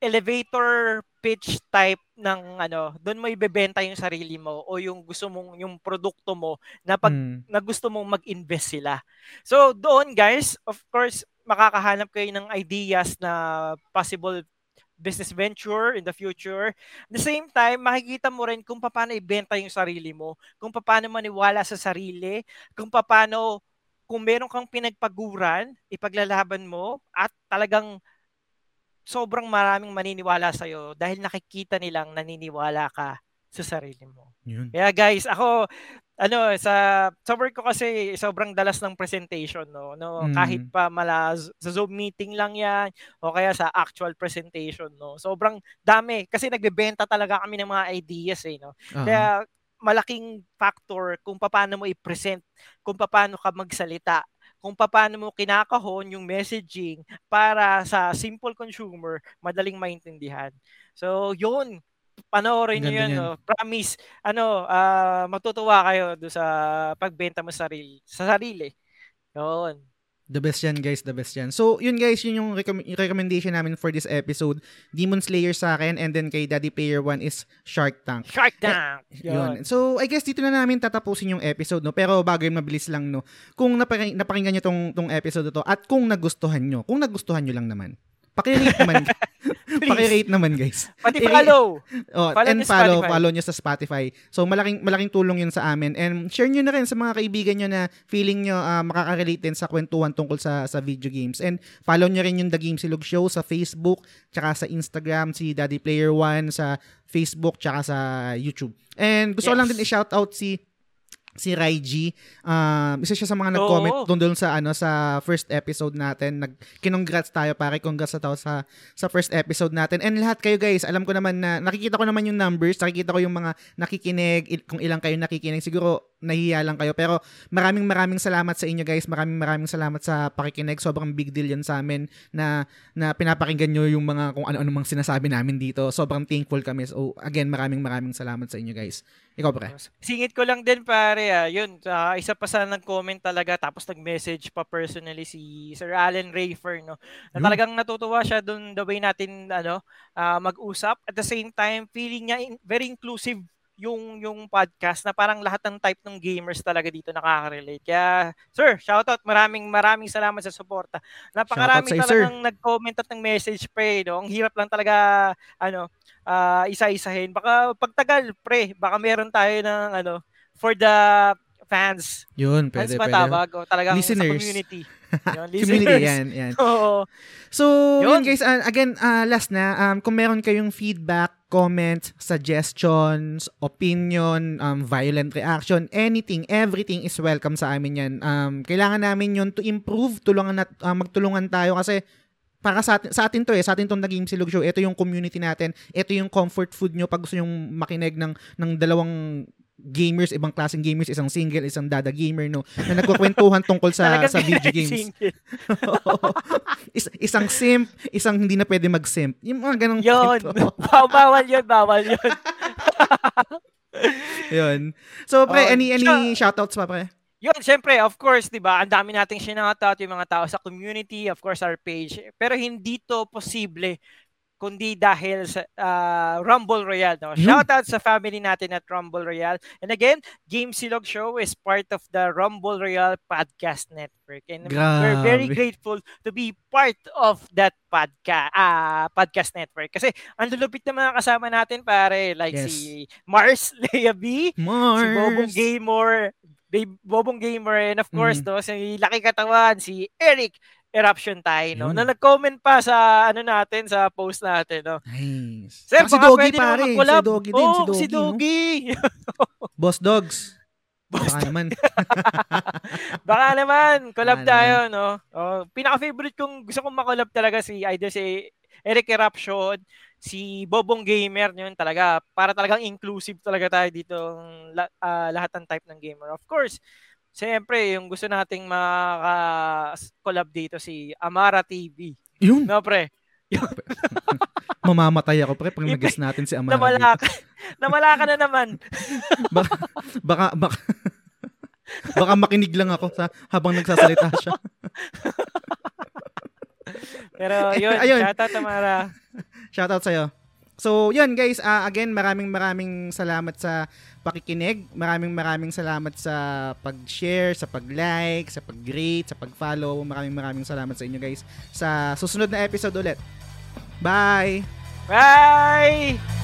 Speaker 3: elevator pitch type ng ano, doon mo ibebenta yung sarili mo o yung gusto mong yung produkto mo na pag mm. na gusto mong mag-invest sila. So doon guys, of course, makakahanap kayo ng ideas na possible business venture in the future. At the same time, makikita mo rin kung paano ibenta yung sarili mo, kung paano maniwala sa sarili, kung paano kung meron kang pinagpaguran, ipaglalaban mo at talagang sobrang maraming maniniwala sa iyo dahil nakikita nilang naniniwala ka sa sarili mo. Yun. Kaya guys, ako ano sa sa work ko kasi sobrang dalas ng presentation no no mm. kahit pa mala sa Zoom meeting lang yan o kaya sa actual presentation no sobrang dami kasi nagbebenta talaga kami ng mga ideas eh no uh-huh. kaya malaking factor kung paano mo i-present kung paano ka magsalita kung paano mo kinakahon yung messaging para sa simple consumer, madaling maintindihan. So, yun. Panoorin niyo yun. No? Promise, ano, uh, matutuwa kayo do sa pagbenta mo sa sarili. Sa sarili. Yun.
Speaker 2: The best yan guys, the best yan. So, yun guys, yun yung recom- recommendation namin for this episode. Demon Slayer sa akin and then kay Daddy Player 1 is Shark Tank.
Speaker 3: Shark Tank!
Speaker 2: Eh, yun. So, I guess dito na namin tatapusin yung episode, no? Pero bago yun, mabilis lang, no? Kung napaki- napakinggan nyo tong, tong episode to at kung nagustuhan nyo, kung nagustuhan nyo lang naman, Paki-rate naman. Paki-rate naman, guys.
Speaker 3: Pati follow.
Speaker 2: Oh, follow and follow, Spotify. follow nyo sa Spotify. So, malaking malaking tulong yun sa amin. And share nyo na rin sa mga kaibigan nyo na feeling nyo uh, makaka-relate din sa kwentuhan tungkol sa sa video games. And follow nyo rin yung The Game Silog Show sa Facebook, tsaka sa Instagram, si Daddy Player One sa Facebook, tsaka sa YouTube. And gusto yes. ko lang din i-shout out si si Raiji. Um, isa siya sa mga nag-comment doon doon sa ano sa first episode natin. Nag kinongrats tayo pare, congrats na sa sa first episode natin. And lahat kayo guys, alam ko naman na nakikita ko naman yung numbers, nakikita ko yung mga nakikinig, kung ilang kayo nakikinig. Siguro nahihiya lang kayo. Pero maraming maraming salamat sa inyo guys. Maraming maraming salamat sa pakikinig. Sobrang big deal yan sa amin na, na pinapakinggan nyo yung mga kung ano-ano mang sinasabi namin dito. Sobrang thankful kami. So again, maraming maraming salamat sa inyo guys. Ikaw pre.
Speaker 3: Singit ko lang din pare ah. Yun, uh, isa pa sa nag-comment talaga tapos nag-message pa personally si Sir Allen Rayfer no. Na yun. talagang natutuwa siya doon the way natin ano uh, mag-usap. At the same time, feeling niya in, very inclusive yung yung podcast na parang lahat ng type ng gamers talaga dito nakaka-relate. Kaya, sir, shoutout. Maraming maraming salamat sa suporta. Napakarami talagang sir. nag-comment at ng message pre, no? Ang hirap lang talaga ano, uh, isa-isahin. Baka pagtagal, pre, baka meron tayo ng ano for the fans.
Speaker 2: Yun, pwede,
Speaker 3: fans ba
Speaker 2: pwede.
Speaker 3: O talagang
Speaker 2: Listeners.
Speaker 3: sa community.
Speaker 2: Community, yan, yan.
Speaker 3: Oo.
Speaker 2: So, yun, yun guys, uh, again, uh, last na, um, kung meron kayong feedback, comments, suggestions, opinion, um, violent reaction, anything, everything is welcome sa amin yan. Um, kailangan namin yun to improve, tulungan at uh, magtulungan tayo kasi para sa atin, sa atin to eh, sa atin tong naging silog show. Ito yung community natin. Ito yung comfort food nyo pag gusto yung makinig ng, ng dalawang gamers, ibang klaseng gamers, isang single, isang dada gamer, no, na nagkukwentuhan tungkol sa sa video games. Is, isang simp, isang hindi na pwede mag-simp. Yung mga ganong
Speaker 3: Yun. bawal yun, bawal yun.
Speaker 2: yun. So, pre, oh, any, any shoutouts pa, pre?
Speaker 3: Yun, syempre, of course, di ba, ang dami nating sinangatout yung mga tao sa community, of course, our page. Pero hindi to posible kundi dahil sa uh, Rumble Royale. No? Shout out sa family natin at Rumble Royale. And again, Game Silog Show is part of the Rumble Royale Podcast Network. And Grabe. we're very grateful to be part of that podca- uh, podcast network. Kasi ang lulupit ng mga kasama natin pare, like yes. si Mars Leia B, Mars. si Bobong Gamer, Bobong Gamer, and of course, mm. no, si Laki Katawan, si Eric eruption tayo, no? Yun. Na nag-comment pa sa ano natin, sa post natin, no?
Speaker 2: Nice.
Speaker 3: Sir,
Speaker 2: si Doggy pare, si
Speaker 3: Doggy din, oh, si Doggy. Si Doggy.
Speaker 2: No? Boss Dogs. Boss Baka naman.
Speaker 3: Baka naman, collab Baka tayo, naman. no? Oh, pinaka-favorite kong gusto kong makollab talaga si either si Eric Eruption, si Bobong Gamer, yun talaga, para talagang inclusive talaga tayo dito uh, lahat ng type ng gamer. Of course, Siyempre, yung gusto nating maka-collab dito si Amara TV.
Speaker 2: Yun.
Speaker 3: No, pre.
Speaker 2: Mamamatay ako, pre, pag nag natin si Amara.
Speaker 3: Namala ka, namala ka na naman.
Speaker 2: baka, baka, baka, baka makinig lang ako sa habang nagsasalita siya.
Speaker 3: Pero yun, Ayun. shoutout Amara.
Speaker 2: Shoutout sa'yo. So, yun guys, uh, again, maraming maraming salamat sa pakikinig. Maraming maraming salamat sa pag-share, sa pag-like, sa pag-rate, sa pag-follow. Maraming maraming salamat sa inyo guys. Sa susunod na episode ulit. Bye!
Speaker 3: Bye!